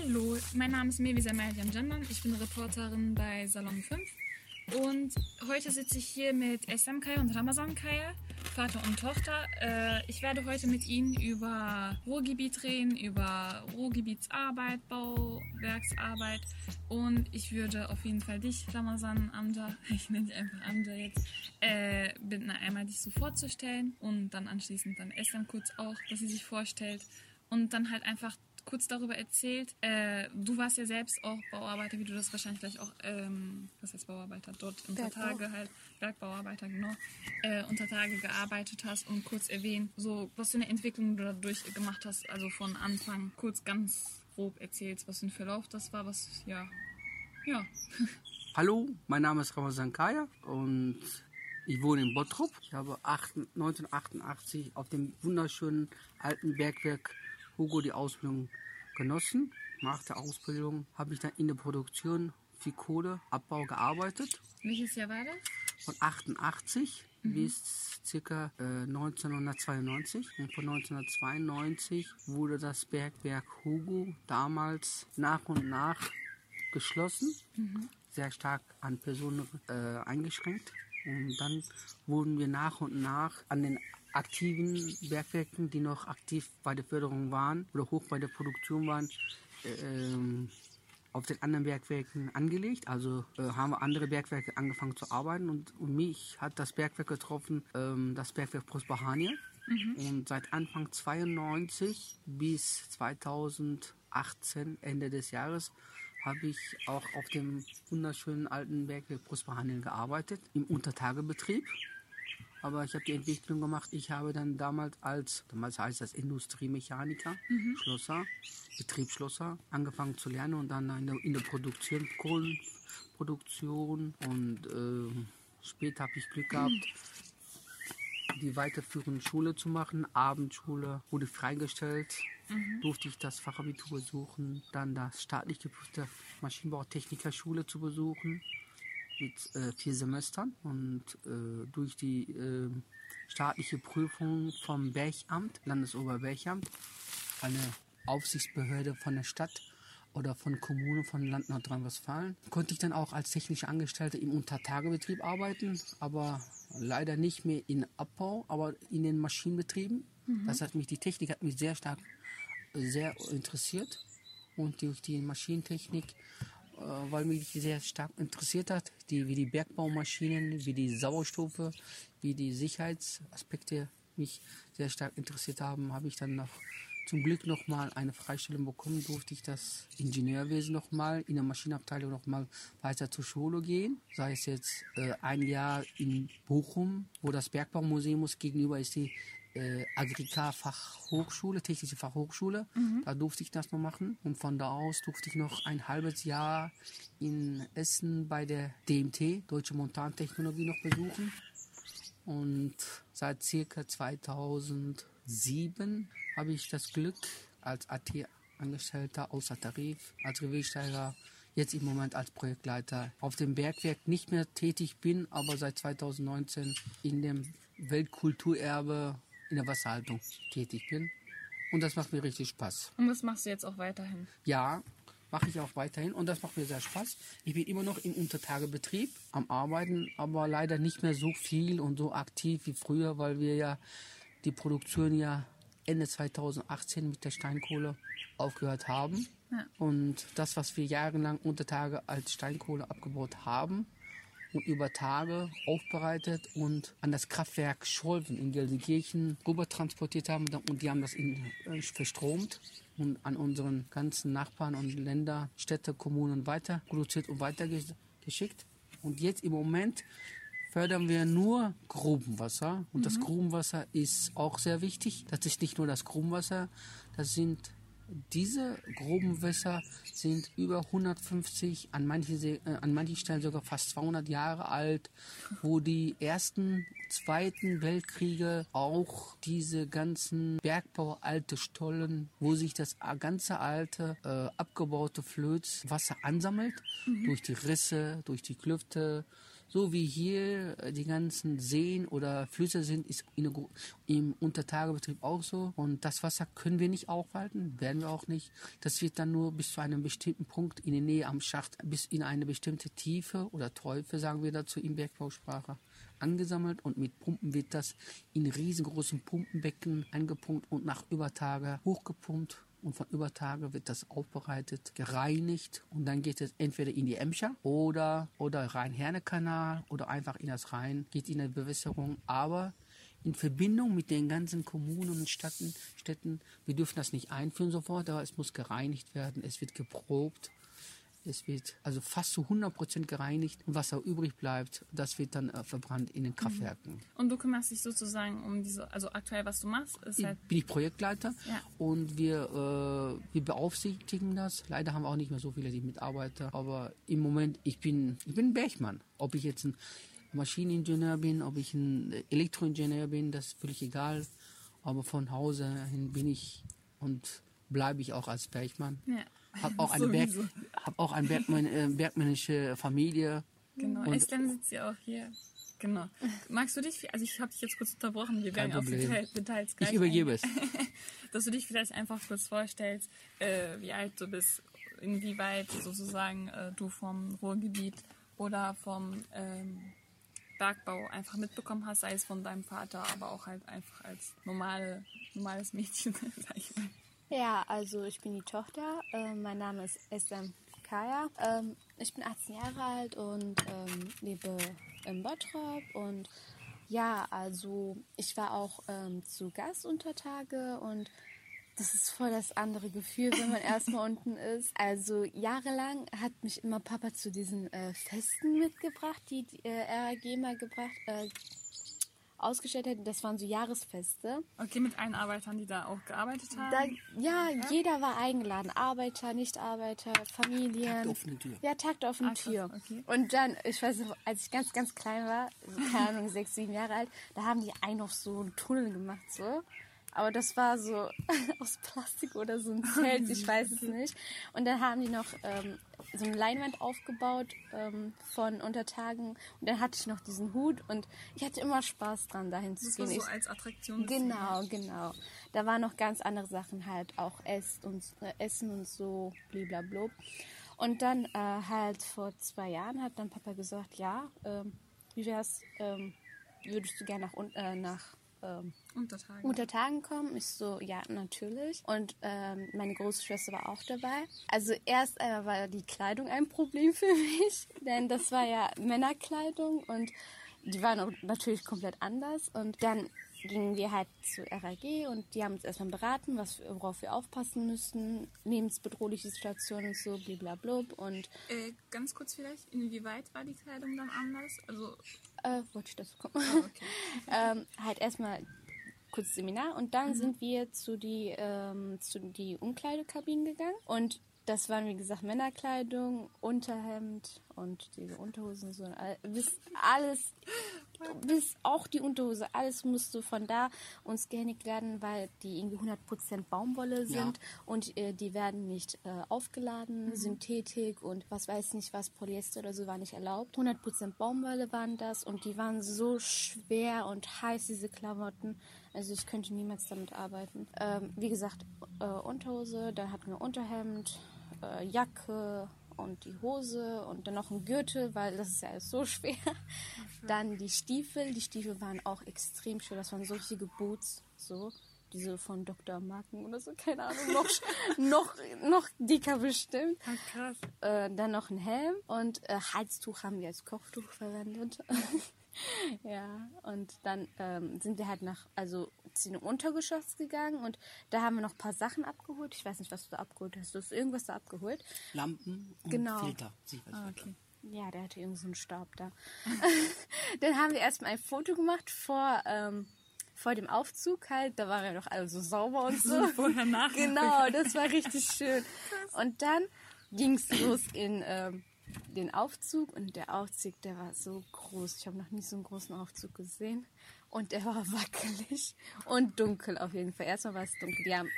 Hallo, mein Name ist Mevisa Merjan Jandan. Ich bin Reporterin bei Salon 5. Und heute sitze ich hier mit Esam Kaya und Ramazan Kaya, Vater und Tochter. Äh, ich werde heute mit Ihnen über Ruhrgebiet reden, über Ruhrgebietsarbeit, Bauwerksarbeit. Und ich würde auf jeden Fall dich, Ramazan Amja, ich nenne dich einfach Amja jetzt, äh, bitten, einmal dich so vorzustellen und dann anschließend dann Esam kurz auch, dass sie sich vorstellt und dann halt einfach kurz darüber erzählt. Äh, du warst ja selbst auch Bauarbeiter, wie du das wahrscheinlich gleich auch, ähm, was heißt Bauarbeiter, dort unter Bergbau. Tage halt, Bergbauarbeiter, genau, äh, unter Tage gearbeitet hast und kurz erwähnt, so was für eine Entwicklung du dadurch gemacht hast, also von Anfang kurz ganz grob erzählst, was für ein Verlauf das war, was, ja, ja. Hallo, mein Name ist Ramazan Kaya und ich wohne in Bottrop. Ich habe acht- 1988 auf dem wunderschönen alten Bergwerk Hugo die Ausbildung genossen. Nach der Ausbildung habe ich dann in der Produktion für Kohleabbau gearbeitet. Welches Jahr war das? Von 88 bis circa äh, 1992. Und von 1992 wurde das Bergwerk Hugo damals nach und nach geschlossen, sehr stark an Personen äh, eingeschränkt. Und dann wurden wir nach und nach an den aktiven Bergwerken, die noch aktiv bei der Förderung waren oder hoch bei der Produktion waren, äh, ähm, auf den anderen Bergwerken angelegt. Also äh, haben wir andere Bergwerke angefangen zu arbeiten und, und mich hat das Bergwerk getroffen, ähm, das Bergwerk Prosperhania. Und seit Anfang 92 bis 2018, Ende des Jahres, habe ich auch auf dem wunderschönen alten Bergwerk Prosperhandeln gearbeitet, im Untertagebetrieb. Aber ich habe die Entwicklung gemacht. Ich habe dann damals als, damals heißt das Industriemechaniker, Schlosser, Betriebsschlosser, angefangen zu lernen und dann in der, in der Produktion, Kohlenproduktion und ähm, später habe ich Glück gehabt, die weiterführende Schule zu machen. Abendschule wurde freigestellt. Durfte ich das Fachabitur besuchen, dann das staatlich geprüfte Maschinenbautechnikerschule zu besuchen mit äh, vier Semestern und äh, durch die äh, staatliche Prüfung vom Bergamt, Landesoberbergamt, eine Aufsichtsbehörde von der Stadt oder von Kommunen von Land Nordrhein-Westfalen, konnte ich dann auch als technischer Angestellter im Untertagebetrieb arbeiten, aber leider nicht mehr in Abbau, aber in den Maschinenbetrieben. Das hat mich, die Technik hat mich sehr stark, äh, sehr interessiert und durch die Maschinentechnik weil mich die sehr stark interessiert hat, die, wie die Bergbaumaschinen, wie die Sauerstoffe, wie die Sicherheitsaspekte mich sehr stark interessiert haben, habe ich dann noch zum Glück nochmal eine Freistellung bekommen, durfte ich das Ingenieurwesen nochmal in der Maschinenabteilung nochmal weiter zur Schule gehen. Sei es jetzt äh, ein Jahr in Bochum, wo das Bergbaumuseum gegenüber ist die äh, Agrika-Fachhochschule, Technische Fachhochschule. Da durfte ich das noch machen. Und von da aus durfte ich noch ein halbes Jahr in Essen bei der DMT, Deutsche Montantechnologie, noch besuchen. Und seit circa 2007 habe ich das Glück, als AT-Angestellter außer Tarif, als Reviersteiger, jetzt im Moment als Projektleiter auf dem Bergwerk nicht mehr tätig bin, aber seit 2019 in dem Weltkulturerbe in der Wasserhaltung tätig bin. Und das macht mir richtig Spaß. Und das machst du jetzt auch weiterhin. Ja, mache ich auch weiterhin und das macht mir sehr Spaß. Ich bin immer noch im Untertagebetrieb am Arbeiten, aber leider nicht mehr so viel und so aktiv wie früher, weil wir ja die Produktion ja Ende 2018 mit der Steinkohle aufgehört haben. Ja. Und das, was wir jahrelang unter Tage als Steinkohle abgebaut haben und über Tage aufbereitet und an das Kraftwerk Scholven in Gelsenkirchen rüber transportiert haben und die haben das in, äh, verstromt und an unseren ganzen Nachbarn und Länder, Städte, Kommunen weiter produziert und weitergeschickt. Und jetzt im Moment fördern wir nur Grubenwasser. Und das Grubenwasser ist auch sehr wichtig. Das ist nicht nur das Grubenwasser, das sind diese Grubenwässer sind über 150, an manchen, äh, an manchen Stellen sogar fast 200 Jahre alt, wo die ersten, zweiten Weltkriege auch diese ganzen Bergbaualte Stollen, wo sich das ganze alte, äh, abgebaute Flöz Wasser ansammelt, durch die Risse, durch die Klüfte, so wie hier äh, die ganzen Seen oder Flüsse sind, ist in, im Untertagebetrieb auch so. Und das Wasser können wir nicht aufhalten, werden wir auch nicht. Das wird dann nur bis zu einem bestimmten Punkt in der Nähe am Schacht, bis in eine bestimmte Tiefe oder Teufel, sagen wir dazu in Bergbausprache, angesammelt und mit Pumpen wird das in riesengroßen Pumpenbecken angepumpt und nach Übertage hochgepumpt und von über Tage wird das aufbereitet, gereinigt und dann geht es entweder in die Emscher oder, oder Rhein-Herne-Kanal oder einfach in das Rhein, geht in die Bewässerung, aber in Verbindung mit den ganzen Kommunen und Städten, Städten, wir dürfen das nicht einführen sofort, aber es muss gereinigt werden, es wird geprobt es wird also fast zu 100% gereinigt und was auch übrig bleibt, das wird dann äh, verbrannt in den Kraftwerken. Mhm. Und du kümmerst dich sozusagen um diese, also aktuell was du machst, ist halt bin ich Projektleiter ja. und wir, äh, wir beaufsichtigen das. Leider haben wir auch nicht mehr so viele die Mitarbeiter, aber im Moment, ich bin, ich bin ein Bergmann. Ob ich jetzt ein Maschineningenieur bin, ob ich ein Elektroingenieur bin, das ist völlig egal. Aber von Hause hin bin ich und bleibe ich auch als Bergmann. Ja. Habe auch eine, Berg, hab auch eine Bergmann, äh, bergmännische Familie. Genau, und Estelle sitzt ja auch hier. Genau. Magst du dich, also ich habe dich jetzt kurz unterbrochen, wir werden auf Details, Details gleich. Ich übergebe es. Dass du dich vielleicht einfach kurz vorstellst, äh, wie alt du bist, inwieweit sozusagen äh, du vom Ruhrgebiet oder vom ähm, Bergbau einfach mitbekommen hast, sei es von deinem Vater, aber auch halt einfach als normale, normales Mädchen, sag ich mal. Ja, also ich bin die Tochter. Äh, mein Name ist SM Kaya. Ähm, ich bin 18 Jahre alt und ähm, lebe in Bottrop. Und ja, also ich war auch ähm, zu Gast unter Tage und das ist voll das andere Gefühl, wenn man erstmal unten ist. Also jahrelang hat mich immer Papa zu diesen äh, Festen mitgebracht, die die äh, RAG mal gebracht, äh, ausgestellt hätten. Das waren so Jahresfeste. Okay, mit allen Arbeitern, die da auch gearbeitet haben? Da, ja, ja, jeder war eingeladen. Arbeiter, Nichtarbeiter, Familien. Takt offene Tür. Ja, Takt offene Tür. Okay. Und dann, ich weiß noch, als ich ganz, ganz klein war, keine Ahnung, sechs, sieben Jahre alt, da haben die einen noch so einen Tunnel gemacht, so. Aber das war so aus Plastik oder so ein Zelt, ich weiß es nicht. Und dann haben die noch ähm, so eine Leinwand aufgebaut ähm, von Untertagen. Und dann hatte ich noch diesen Hut und ich hatte immer Spaß dran, dahin zu gehen. Das war so als Attraktion. Genau, genau. Da waren noch ganz andere Sachen halt, auch Ess und, äh, Essen und so, blablabla. Und dann äh, halt vor zwei Jahren hat dann Papa gesagt, ja, ähm, wie wär's, ähm, würdest du gerne nach, äh, nach ähm, Untertagen. Untertagen kommen. Ich so, ja, natürlich. Und ähm, meine große Schwester war auch dabei. Also erst einmal war die Kleidung ein Problem für mich, denn das war ja Männerkleidung und die waren natürlich komplett anders. Und dann gingen wir halt zu RAG und die haben uns erstmal beraten, was, worauf wir aufpassen müssen, lebensbedrohliche Situationen und so, blablabla. Und äh, ganz kurz vielleicht, inwieweit war die Kleidung dann anders? Also äh, wollte ich das kommen? Oh, okay. ähm, halt erstmal kurz Seminar und dann mhm. sind wir zu die ähm, zu die Umkleidekabinen gegangen und das waren wie gesagt Männerkleidung, Unterhemd und diese Unterhosen so bis alles bis auch die Unterhose, alles musste von da uns gehändigt werden, weil die irgendwie 100% Baumwolle sind ja. und äh, die werden nicht äh, aufgeladen, mhm. Synthetik und was weiß nicht was, Polyester oder so war nicht erlaubt. 100% Baumwolle waren das und die waren so schwer und heiß, diese Klamotten. Also ich könnte niemals damit arbeiten. Ähm, wie gesagt, äh, Unterhose, dann hatten wir Unterhemd, äh, Jacke, und die Hose und dann noch ein Gürtel, weil das ist ja alles so schwer. Dann die Stiefel. Die Stiefel waren auch extrem schwer. Das waren so richtige Boots, so. Diese von Dr. Marken oder so, keine Ahnung, noch, noch, noch dicker bestimmt. Ah, krass. Äh, dann noch ein Helm und äh, Halstuch haben wir als Kochtuch verwendet. ja, und dann ähm, sind wir halt nach, also in den Untergeschoss gegangen und da haben wir noch ein paar Sachen abgeholt. Ich weiß nicht, was du da abgeholt hast. Du hast irgendwas da abgeholt. Lampen und genau. Filter. Ah, okay. Ja, der hatte irgend so einen Staub da. dann haben wir erstmal ein Foto gemacht vor, ähm, vor dem Aufzug halt. Da war ja noch alles so sauber und so. Vorher nach. Genau, das war richtig schön. Und dann ging es los in ähm, den Aufzug und der Aufzug, der war so groß. Ich habe noch nie so einen großen Aufzug gesehen. Und der war wackelig und dunkel auf jeden Fall. Erstmal war es dunkel. Die haben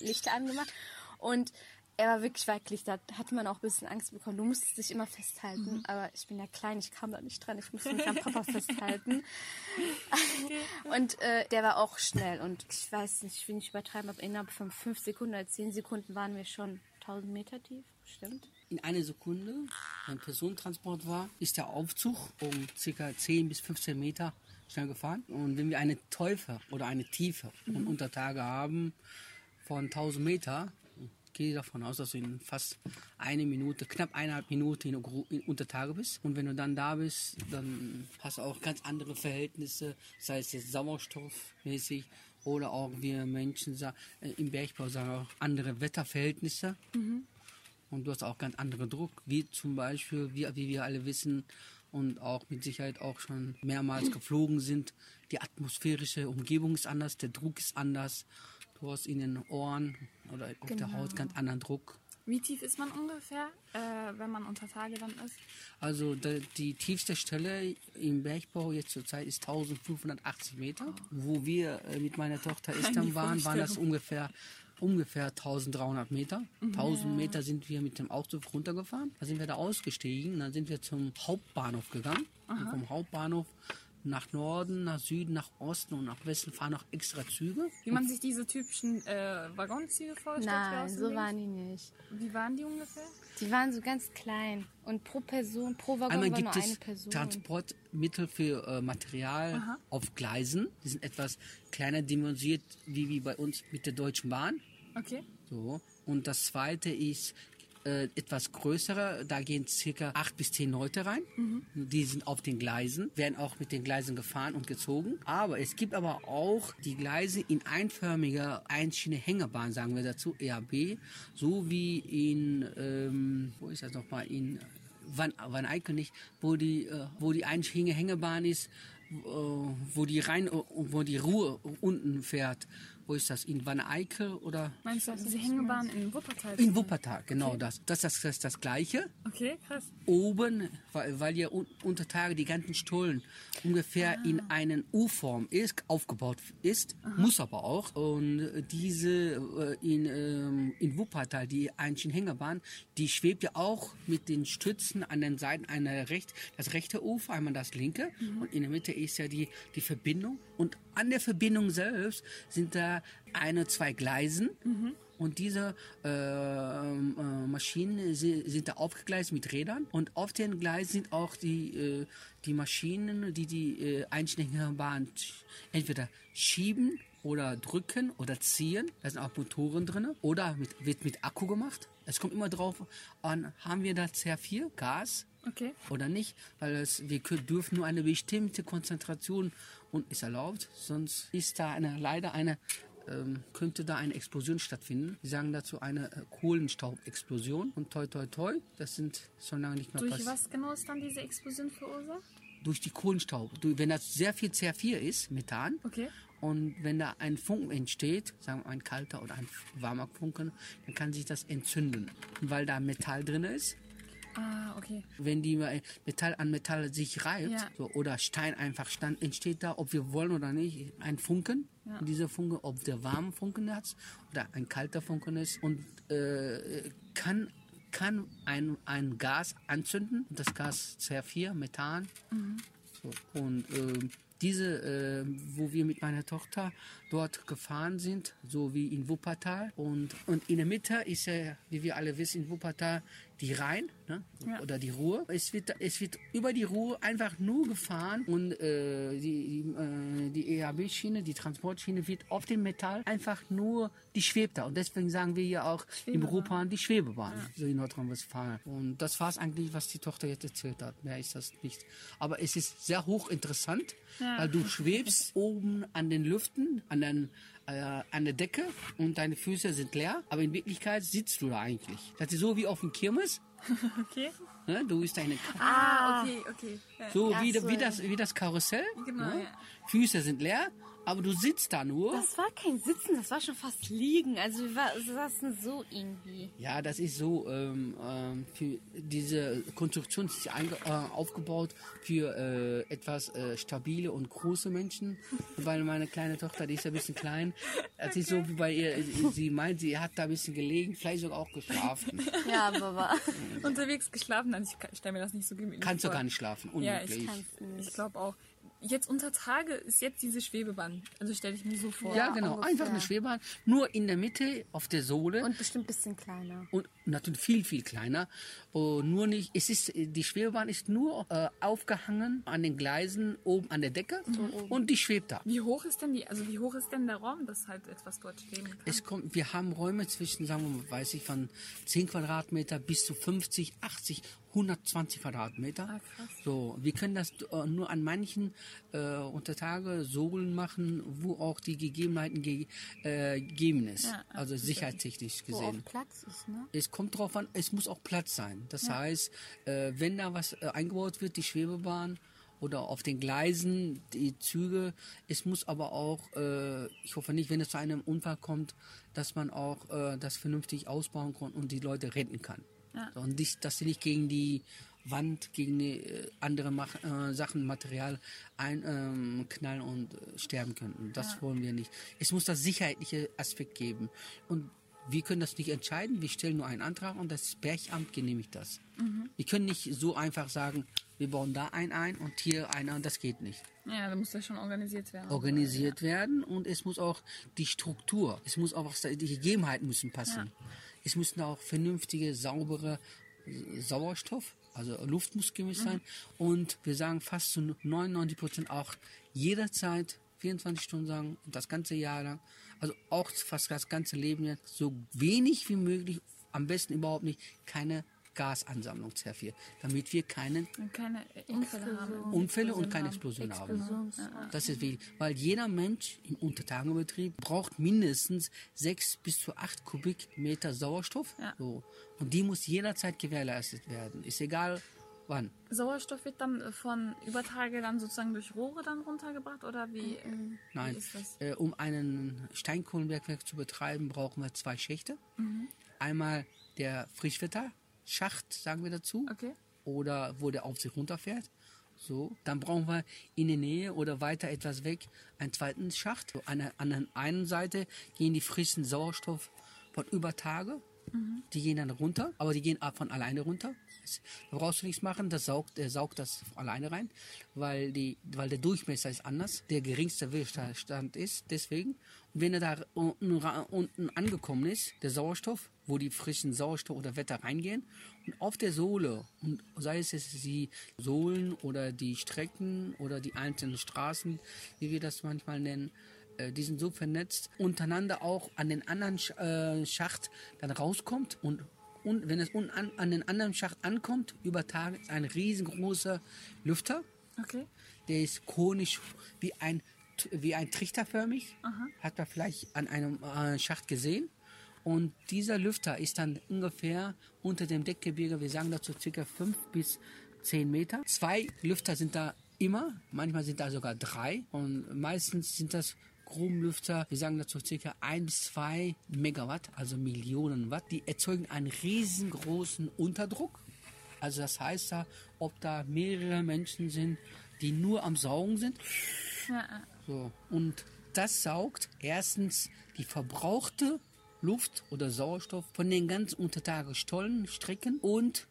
Lichter angemacht und er war wirklich wackelig, da hat man auch ein bisschen Angst bekommen. Du musstest dich immer festhalten, mhm. aber ich bin ja klein, ich kam da nicht dran, ich musste mich am Papa festhalten. und äh, der war auch schnell und ich weiß nicht, ich will nicht übertreiben, aber innerhalb von fünf Sekunden oder zehn Sekunden waren wir schon 1000 Meter tief, stimmt? In einer Sekunde, wenn Personentransport war, ist der Aufzug um ca. 10 bis 15 Meter schnell gefahren. Und wenn wir eine Teufel oder eine Tiefe mhm. und Untertage haben von 1000 Meter, gehe davon aus, dass du in fast eine Minute, knapp eineinhalb Minuten in, in Untertage bist. Und wenn du dann da bist, dann hast du auch ganz andere Verhältnisse, sei es jetzt sauerstoffmäßig oder auch wir Menschen äh, im Bergbau sagen auch andere Wetterverhältnisse. Mhm. Und du hast auch ganz andere Druck, wie zum Beispiel, wie, wie wir alle wissen und auch mit Sicherheit auch schon mehrmals geflogen sind. Die atmosphärische Umgebung ist anders, der Druck ist anders. Du hast in den Ohren oder auf genau. der Haut ganz anderen Druck. Wie tief ist man ungefähr, äh, wenn man unter Tage dann ist? Also die, die tiefste Stelle im Bergbau jetzt zurzeit ist 1580 Meter. Oh. Wo wir äh, mit meiner Tochter Istam waren, waren das ungefähr ungefähr 1300 Meter. Mhm. 1000 Meter sind wir mit dem Aufzug runtergefahren. Da sind wir da ausgestiegen. Dann sind wir zum Hauptbahnhof gegangen. Und vom Hauptbahnhof nach Norden, nach Süden, nach Osten und nach Westen fahren noch extra Züge. Wie man sich diese typischen äh, Waggonzüge vorstellt? Nein, so waren die nicht. Wie waren die ungefähr? Die waren so ganz klein und pro Person, pro Waggon Einmal war gibt nur es eine Person. Transportmittel für äh, Material Aha. auf Gleisen. Die sind etwas kleiner dimensioniert wie, wie bei uns mit der Deutschen Bahn. Okay. So. Und das zweite ist äh, etwas größere, da gehen circa acht bis zehn Leute rein. Mhm. Die sind auf den Gleisen, werden auch mit den Gleisen gefahren und gezogen. Aber es gibt aber auch die Gleise in einförmiger Einschiene-Hängebahn, sagen wir dazu, EAB, so wie in, ähm, wo ist das nochmal, in Van, Van Eyck nicht, wo die, äh, wo die Einschiene-Hängebahn ist, äh, wo die rein, äh, wo die Ruhe unten fährt wo ist das? In Wanne Eickel oder? Meinst du diese Hängebahn in Wuppertal? In Wuppertal, genau okay. das. Das, das. das ist das Gleiche. Okay, krass. Oben, weil, weil ja unter Tage die ganzen Stollen ungefähr ah. in einen U-Form ist, aufgebaut ist, Aha. muss aber auch. Und diese äh, in, ähm, in Wuppertal, die einzigen Hängebahn, die schwebt ja auch mit den Stützen an den Seiten einer recht, das rechte Ufer, einmal das linke. Mhm. Und in der Mitte ist ja die, die Verbindung. Und an der Verbindung selbst sind da eine, zwei Gleisen. Mhm. Und diese äh, äh, Maschinen sind da aufgegleist mit Rädern. Und auf den Gleisen sind auch die, äh, die Maschinen, die die äh, Einschneckenbahn entweder schieben oder drücken oder ziehen. Da sind auch Motoren drin. Oder mit, wird mit Akku gemacht. Es kommt immer drauf an, haben wir da CR4, Gas? Okay. Oder nicht, weil es, wir dürfen nur eine bestimmte Konzentration und ist erlaubt, sonst ist da eine, leider eine ähm, könnte da eine Explosion stattfinden. Sie sagen dazu eine äh, Kohlenstaubexplosion und toi toi toi, das sind schon lange nicht mehr. Durch was genau ist dann diese Explosion verursacht? Durch die Kohlenstaub. Wenn das sehr viel CR4 ist, Methan, okay. und wenn da ein Funken entsteht, sagen wir ein kalter oder ein warmer Funken, dann kann sich das entzünden. Und weil da Metall drin ist, Ah, okay. Wenn die Metall an Metall sich reibt ja. so, oder Stein einfach stand, entsteht da, ob wir wollen oder nicht, ein Funken. Ja. Und dieser Funken, ob der warme Funken hat oder ein kalter Funken ist und äh, kann kann ein, ein Gas anzünden, das Gas CR4, Methan. Mhm. So, und äh, diese, äh, wo wir mit meiner Tochter dort gefahren sind, so wie in Wuppertal. Und, und in der Mitte ist ja, wie wir alle wissen, in Wuppertal die Rhein ne? ja. oder die Ruhr. Es wird, es wird über die Ruhr einfach nur gefahren und äh, die, die, äh, die EHB-Schiene, die Transportschiene wird auf dem Metall einfach nur, die schwebt da. Und deswegen sagen wir ja auch Schwebebahn. im Ruhrplan die Schwebebahn, ja. so in Nordrhein-Westfalen. Und das war es eigentlich, was die Tochter jetzt erzählt hat. Mehr ist das nicht. Aber es ist sehr hochinteressant, ja. Weil du schwebst oben an den Lüften, an den äh, an der Decke und deine Füße sind leer, aber in Wirklichkeit sitzt du da eigentlich. Das ist so wie auf dem Kirmes. Okay. Ne, du bist deine Ah, okay, okay. So, ja, wie, so wie, das, wie das Karussell. Genau, ne? ja. Füße sind leer aber du sitzt da nur. Das war kein Sitzen, das war schon fast Liegen. Also wir war, saßen so irgendwie. Ja, das ist so, ähm, ähm, für diese Konstruktion ist äh, aufgebaut für äh, etwas äh, stabile und große Menschen, weil meine kleine Tochter, die ist ein bisschen klein, das ist so wie bei ihr, sie meint, sie hat da ein bisschen gelegen, vielleicht sogar auch geschlafen. Ja, aber war. Unterwegs geschlafen, also ich stelle mir das nicht so gemütlich Kannst vor. du gar nicht schlafen, Ja, unmöglich. ich kann's nicht. Ich glaube auch. Jetzt unter Tage ist jetzt diese Schwebebahn. Also stelle ich mir so vor. ja, genau, ungefähr. einfach eine Schwebebahn, nur in der Mitte auf der Sohle. Und bestimmt ein bisschen kleiner. und natürlich viel, viel kleiner. Oh, nur nicht, es ist, die Schwebebahn ist nur äh, aufgehangen an den Gleisen oben an der Decke und die schwebt da. Wie hoch ist denn die, also wie hoch ist denn der Raum, dass halt etwas dort schweben kann? Es kommt, wir haben Räume zwischen, sagen wir mal, weiß ich, von 10 Quadratmeter bis zu 50, 80, 120 Quadratmeter. Ah. So, wir können das äh, nur an manchen äh, unter Tage Sohlen machen, wo auch die Gegebenheiten ge äh, gegeben ist. Ja, also sicherheitstechnisch gesehen. Platz ist, ne? Es kommt drauf an, es muss auch Platz sein. Das heißt, äh, wenn da was äh, eingebaut wird, die Schwebebahn oder auf den Gleisen, die Züge, es muss aber auch, äh, ich hoffe nicht, wenn es zu einem Unfall kommt, dass man auch äh, das vernünftig ausbauen kann und die Leute retten kann. Ja. So, und nicht, dass sie nicht gegen die Wand, gegen die, äh, andere Mach äh, Sachen, Material einknallen ähm, knallen und äh, sterben könnten. Das wollen wir nicht. Es muss das sicherheitliche Aspekt geben. Und wir können das nicht entscheiden. Wir stellen nur einen Antrag und das Bergamt genehmigt das. Wir können nicht so einfach sagen, wir bauen da einen ein und hier einer und das geht nicht. Ja, da muss das schon organisiert werden. Organisiert werden und es muss auch die Struktur, es muss auch die Gegebenheiten müssen passen. Es müssen auch vernünftige, saubere äh, Sauerstoff, also Luft muss gemischt sein. Und wir sagen fast zu 99 Prozent auch jederzeit 24 Stunden sagen, das ganze Jahr lang, also auch fast das ganze Leben lang, so wenig wie möglich, am besten überhaupt nicht, keine Gasansammlung C4, damit wir keine Und keine Unfälle haben. Unfälle und keine Explosion haben. Das ist wichtig, weil jeder Mensch im Untertagenbetrieb braucht mindestens sechs bis zu acht Kubikmeter Sauerstoff. Ja. So. Und die muss jederzeit gewährleistet werden. Ist egal wann. Sauerstoff wird dann von Übertage dann sozusagen durch Rohre dann runtergebracht oder wie, äh, Nein, wie ist das? äh, um einen Steinkohlenbergwerk zu betreiben, brauchen wir zwei Schächte. Mhm. Einmal der Frischwetterschacht, sagen wir dazu. Okay. oder wo der Aufzug runterfährt. So, dann brauchen wir in der Nähe oder weiter etwas weg einen zweiten Schacht. An der, an der einen Seite gehen die frischen Sauerstoff von über Tage. Die gehen dann runter, aber die gehen von alleine runter. Da brauchst du nichts machen, das saugt, der saugt das alleine rein, weil, die, weil der Durchmesser ist anders, der geringste Widerstand ist, deswegen. Wenn er da unten, ra- unten angekommen ist, der Sauerstoff, wo die frischen Sauerstoff oder Wetter reingehen, und auf der Sohle, und sei es jetzt die Sohlen oder die Strecken oder die einzelnen Straßen, wie wir das manchmal nennen, äh, die sind so vernetzt, untereinander auch an den anderen äh, Schacht dann rauskommt und, und wenn es unten an, an den anderen Schacht ankommt, über Tage ist ein riesengroßer Lüfter, Okay. der ist konisch wie ein, wie ein trichterförmig, hat man vielleicht an einem äh, Schacht gesehen. Und dieser Lüfter ist dann ungefähr unter dem Deckgebirge, wir sagen dazu circa 5 bis 10 Meter. Zwei Lüfter sind da immer, manchmal sind da sogar drei und meistens sind das Grubenlüfter, wir sagen dazu circa 1 bis 2 Megawatt, also Millionen Watt. Die erzeugen einen riesengroßen Unterdruck. Also das heißt da, ob da mehrere Menschen sind, die nur am Saugen sind. Ja, So. Und das saugt erstens die verbrauchte Luft oder Sauerstoff von den ganzen Untertage Stollen, Strecken und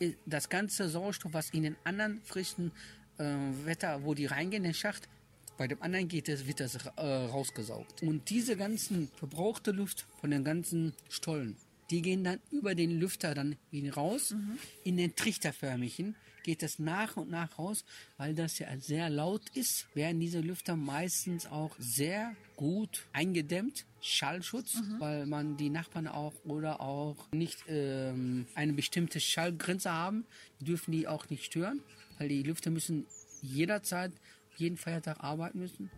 äh, das ganze Sauerstoff, was in den anderen frischen äh, Wetter, wo die reingehen, in den Schacht, bei dem anderen geht es, wird das äh, rausgesaugt. Und diese ganzen verbrauchte Luft von den ganzen Stollen, die gehen dann über den Lüfter dann raus. In den trichterförmigen geht es nach und nach raus, weil das ja sehr laut ist, werden diese Lüfter meistens auch sehr gut eingedämmt. Schallschutz, weil man die Nachbarn auch oder auch nicht ähm, eine bestimmte Schallgrenze haben, die dürfen die auch nicht stören, weil die Lüfter müssen jederzeit jeden Feiertag arbeiten müssen.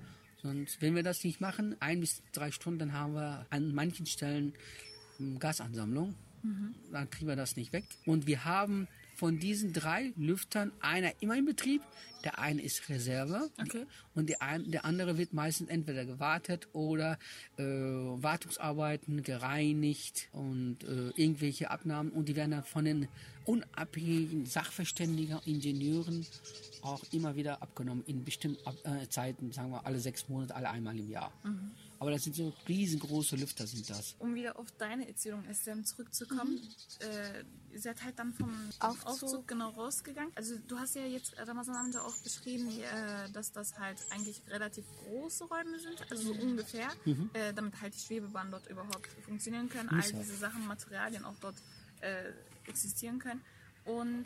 Sonst, wenn wir das nicht machen, ein bis drei Stunden, dann haben wir an manchen Stellen ähm, Gasansammlung. Dann kriegen wir das nicht weg. Und wir haben von diesen drei Lüftern einer immer in Betrieb, der eine ist Reserve Okay. und der, ein, der andere wird meistens entweder gewartet oder äh, Wartungsarbeiten gereinigt und äh, irgendwelche Abnahmen und die werden dann von den unabhängigen Sachverständigen, Ingenieuren auch immer wieder abgenommen in bestimmten Ab äh, Zeiten, sagen wir alle sechs Monate, alle einmal im Jahr. Aber das sind so riesengroße Lüfter sind das. Um wieder auf deine Erzählung SM zurückzukommen, äh, ihr seid halt dann vom Aufzug. Aufzug, genau rausgegangen. Also du hast ja jetzt, Ramazan haben ja auch beschrieben, äh, dass das halt eigentlich relativ große Räume sind, also so ungefähr, äh, damit halt die Schwebebahnen dort überhaupt funktionieren können, all diese Sachen, Materialien auch dort äh, existieren können. Und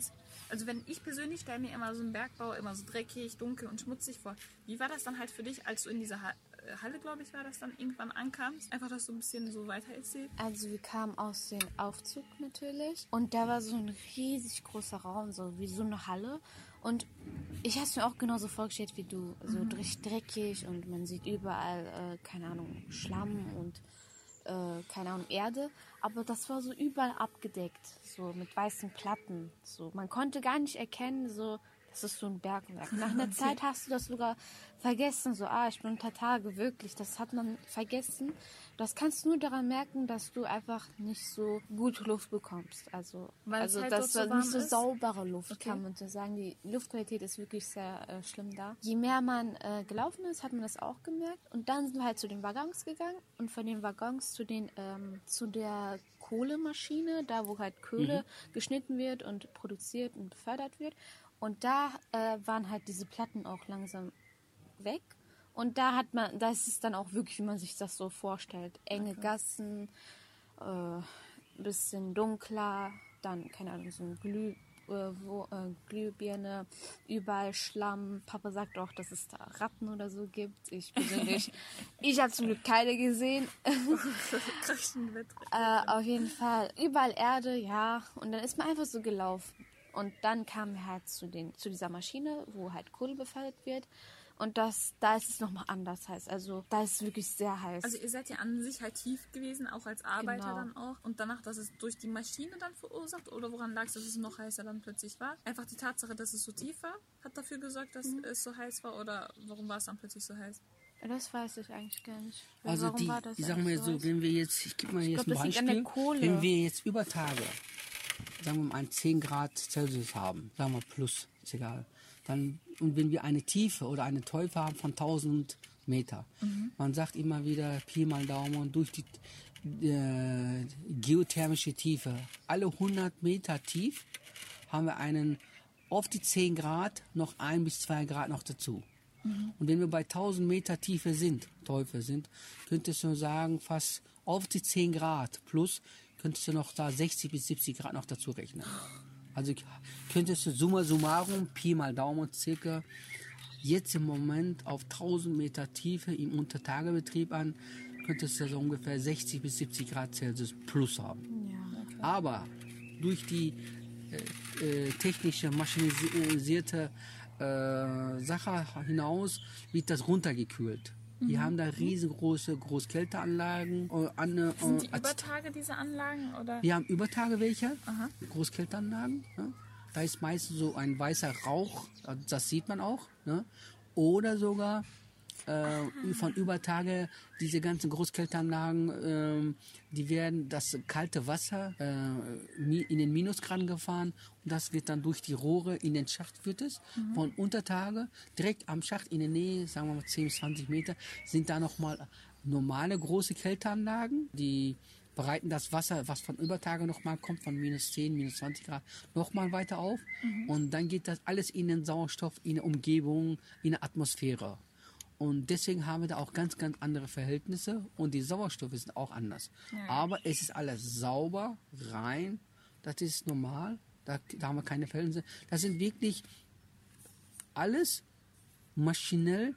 also wenn ich persönlich stelle mir immer so einen Bergbau immer so dreckig, dunkel und schmutzig vor. Wie war das dann halt für dich, als du in dieser äh, Halle, glaube ich, war das dann irgendwann ankamst? Einfach, dass du ein bisschen so weiter erzählst. Also wir kamen aus dem Aufzug natürlich und da war so ein riesig großer Raum, so wie so eine Halle. Und ich habe es mir auch genauso vorgestellt wie du, so richtig dreckig und man sieht überall, äh, keine Ahnung, Schlamm und äh, keine Ahnung, Erde. Aber das war so überall abgedeckt, so mit weißen Platten. So, man konnte gar nicht erkennen, so, das ist so ein Bergwerk. Nach einer Zeit hast du das sogar vergessen, so, ah, ich bin unter Tage, wirklich. Das hat man vergessen. Das kannst du nur daran merken, dass du einfach nicht so gute Luft bekommst. Also, Weil also halt das so nicht so saubere Luft, Okay. kann man so sagen. Die Luftqualität ist wirklich sehr äh, schlimm da. Je mehr man äh, gelaufen ist, hat man das auch gemerkt. Und dann sind wir halt zu den Waggons gegangen und von den Waggons zu den ähm, zu der Kohlemaschine, da wo halt Kohle geschnitten wird und produziert und befördert wird. Und da äh, waren halt diese Platten auch langsam weg. Und da hat man, da ist es dann auch wirklich, wie man sich das so vorstellt. Enge Gassen, äh, ein bisschen dunkler, dann, keine Ahnung, so ein Glüh, äh, wo, äh, Glühbirne, überall Schlamm. Papa sagt auch, dass es da Ratten oder so gibt. Ich persönlich, ich habe zum Glück keine gesehen. Äh, auf jeden Fall. Überall Erde, ja. Und dann ist man einfach so gelaufen. Und dann kamen wir halt zu, den, zu dieser Maschine, wo halt Kohle befördert wird. Und das, da ist es nochmal anders heiß. Also da ist es wirklich sehr heiß. Also ihr seid ja an sich halt tief gewesen, auch als Arbeiter Genau. dann auch. Und danach, dass es durch die Maschine dann verursacht oder woran lag es, dass es noch heißer dann plötzlich war? Einfach die Tatsache, dass es so tief war, hat dafür gesorgt, dass Mhm. es so heiß war oder warum war es dann plötzlich so heiß? das weiß ich eigentlich gar nicht. Also Warum die, war das ich sag mal so, heiß? wenn wir jetzt, ich gebe mal jetzt glaub, ein Beispiel, Kohle. wenn wir jetzt über Tage, sagen wir mal ein 10 Grad Celsius haben, sagen wir plus, ist egal, dann, und wenn wir eine Tiefe oder eine Teufel haben von 1000 Meter, man sagt immer wieder, Pi mal Daumen, durch die äh, geothermische Tiefe, alle 100 Meter tief haben wir einen auf die 10 Grad noch ein bis zwei Grad noch dazu. Und wenn wir bei 1000 Meter Tiefe sind, Teufel sind, könntest du sagen, fast auf die 10 Grad plus, könntest du noch da 60 bis 70 Grad noch dazu rechnen. Also könntest du summa summarum, Pi mal Daumen, circa jetzt im Moment auf 1000 Meter Tiefe im Untertagebetrieb an, könntest du so ungefähr 60 bis 70 Grad Celsius plus haben. Ja. Aber durch die äh, äh, technische, maschinisierte äh, Sache hinaus wird das runtergekühlt. Wir haben da riesengroße Großkälteanlagen. Äh, an, äh, Sind die als- Übertage diese Anlagen oder? wir haben Übertage welche, Großkälteanlagen. Ne? Da ist meistens so ein weißer Rauch, also das sieht man auch. Ne? Oder sogar äh, von Übertage diese ganzen Großkälteanlagen, ähm, die werden das kalte Wasser äh, in den Minusgraden gefahren und das wird dann durch die Rohre in den Schacht führt es. Von Untertage direkt am Schacht in der Nähe, sagen wir mal 10 bis 20 Meter, sind da nochmal normale große Kälteanlagen, die bereiten das Wasser, was von Übertage nochmal kommt, von minus 10, minus 20 Grad, nochmal weiter auf. Und dann geht das alles in den Sauerstoff, in der Umgebung, in der Atmosphäre. Und deswegen haben wir da auch ganz, ganz andere Verhältnisse. Und die Sauerstoffe sind auch anders. Aber es ist alles sauber, rein, das ist normal, da, da haben wir keine Verhältnisse. Das sind wirklich alles maschinell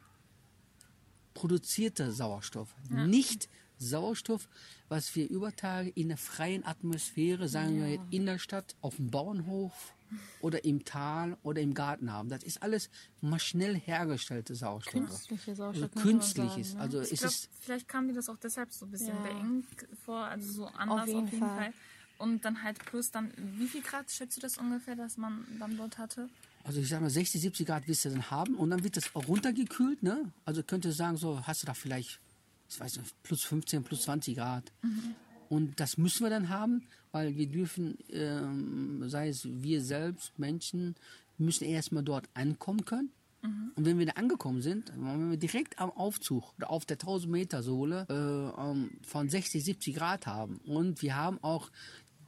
produzierter Sauerstoff, nicht Sauerstoff, was wir über Tage in der freien Atmosphäre, sagen wir in der Stadt, auf dem Bauernhof oder im Tal oder im Garten haben. Das ist alles maschinell hergestellte Sauerstoffe. Künstliche Also Sauerstoff. man künstliches. sagen, ne? Also Ich es glaube, ist vielleicht kam dir das auch deshalb so ein bisschen Ja. beengt vor, also so anders auf jeden jeden, Fall. Fall. und dann halt plus dann, wie viel Grad schätzt du das ungefähr, dass man dann dort hatte? Also ich sag mal 60, 70 Grad wirst du dann haben und dann wird das auch runtergekühlt, ne? Also könnte sagen, so hast du da vielleicht, ich weiß nicht, plus 15, plus 20 Grad. Mhm. Und das müssen wir dann haben, weil wir dürfen, ähm, sei es wir selbst, Menschen, müssen erstmal dort ankommen können. Mhm. Und wenn wir da angekommen sind, wenn wir direkt am Aufzug oder auf der 1000 Meter Sohle äh, von 60, 70 Grad haben und wir haben auch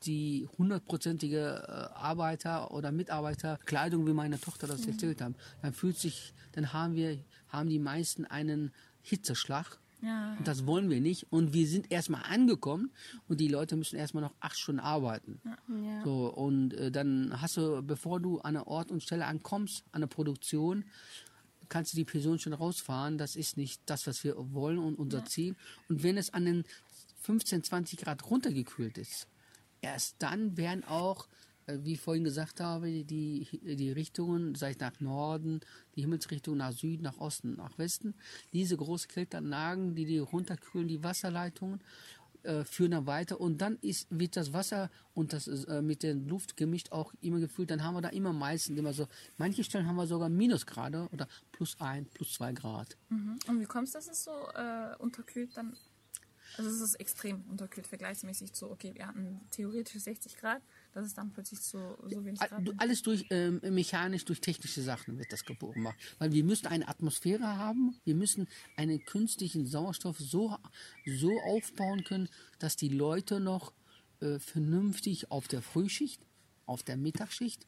die hundertprozentige äh, Arbeiter oder Mitarbeiterkleidung, wie meine Tochter das mhm. erzählt haben, dann fühlt sich, dann haben wir, haben die meisten einen Hitzeschlag. Ja. Das wollen wir nicht. Und wir sind erstmal angekommen und die Leute müssen erstmal noch acht Stunden arbeiten. Ja. So, und äh, dann hast du, bevor du an einer Ort und Stelle ankommst, an der Produktion, kannst du die Person schon rausfahren. Das ist nicht das, was wir wollen und unser ja. Ziel. Und wenn es an den 15, 20 Grad runtergekühlt ist, erst dann werden auch, äh, wie ich vorhin gesagt habe, die, die Richtungen, sei es nach Norden, die Himmelsrichtung nach Süden, nach Osten, nach Westen, diese Großkälteanlagen, die die runterkühlen, die Wasserleitungen, äh, führen dann weiter und dann ist, wird das Wasser und das äh, mit der Luft gemischt auch immer gefüllt. Dann haben wir da immer meistens immer so, manche Stellen haben wir sogar Minusgrade oder plus ein, plus zwei Grad. Mhm. Und wie kommt es, dass es so äh, unterkühlt dann also es ist extrem unterkühlt vergleichsmäßig zu, okay, wir hatten theoretisch 60 Grad, das ist dann plötzlich so, so wenig. Alles durch ähm, mechanisch, durch technische Sachen wird das geboren gemacht. Weil wir müssen eine Atmosphäre haben, wir müssen einen künstlichen Sauerstoff so, so aufbauen können, dass die Leute noch äh, vernünftig auf der Frühschicht, auf der Mittagsschicht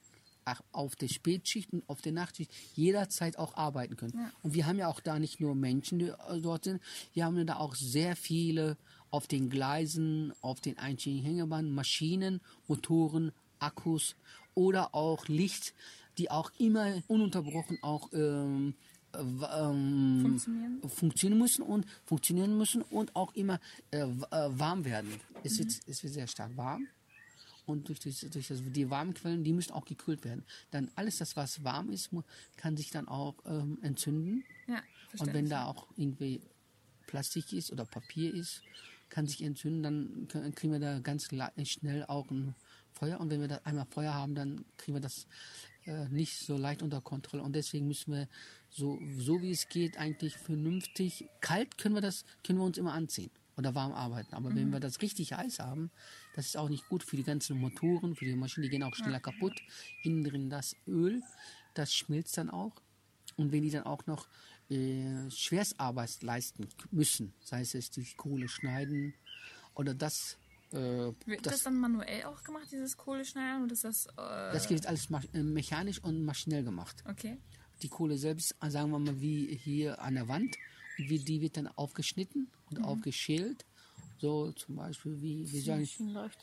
auf der Spätschicht und auf der Nachtschicht jederzeit auch arbeiten können. Ja. Und wir haben ja auch da nicht nur Menschen, die äh, dort sind, wir haben da auch sehr viele auf den Gleisen, auf den einschlägigen Hängebahnen, Maschinen, Motoren, Akkus oder auch Licht, die auch immer ununterbrochen auch ähm, ähm, funktionieren. funktionieren müssen und funktionieren müssen und auch immer äh, äh warm werden. Es, mhm. wird, es wird sehr stark warm und durch, durch, durch das, die warmen Quellen, die müssen auch gekühlt werden. Dann alles das, was warm ist, kann sich dann auch ähm, entzünden. Ja, und wenn da auch irgendwie Plastik ist oder Papier ist, kann sich entzünden, dann kriegen wir da ganz schnell auch ein Feuer. Und wenn wir da einmal Feuer haben, dann kriegen wir das äh, nicht so leicht unter Kontrolle. Und deswegen müssen wir so, so wie es geht, eigentlich vernünftig. Kalt können wir das, können wir uns immer anziehen oder warm arbeiten. Aber mhm. wenn wir das richtig heiß haben, das ist auch nicht gut für die ganzen Motoren, für die Maschinen, die gehen auch schneller kaputt. Innen drin das Öl, das schmilzt dann auch. Und wenn die dann auch noch äh, Schwerstarbeit leisten müssen, sei es die Kohle schneiden oder das. Äh, Wird das, das, dann manuell auch gemacht, dieses Kohleschneiden? Oder ist das, äh das wird alles äh, mechanisch und maschinell gemacht. Okay. Die Kohle selbst, sagen wir mal, wie hier an der Wand, wie, die wird dann aufgeschnitten und mhm. aufgeschält so zum Beispiel, wie, wie sagen,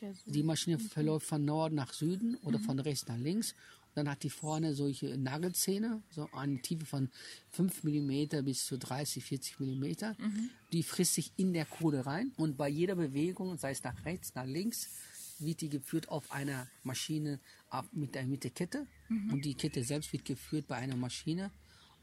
ja so. die Maschine verläuft von Norden nach Süden oder mhm. von rechts nach links. Dann hat die vorne solche Nagelzähne, so eine Tiefe von 5 mm bis zu 30, 40 mm. Mhm. Die frisst sich in der Kohle rein und bei jeder Bewegung, sei es nach rechts, nach links, wird die geführt auf einer Maschine mit der, mit der Kette. Mhm. Und die Kette selbst wird geführt bei einer Maschine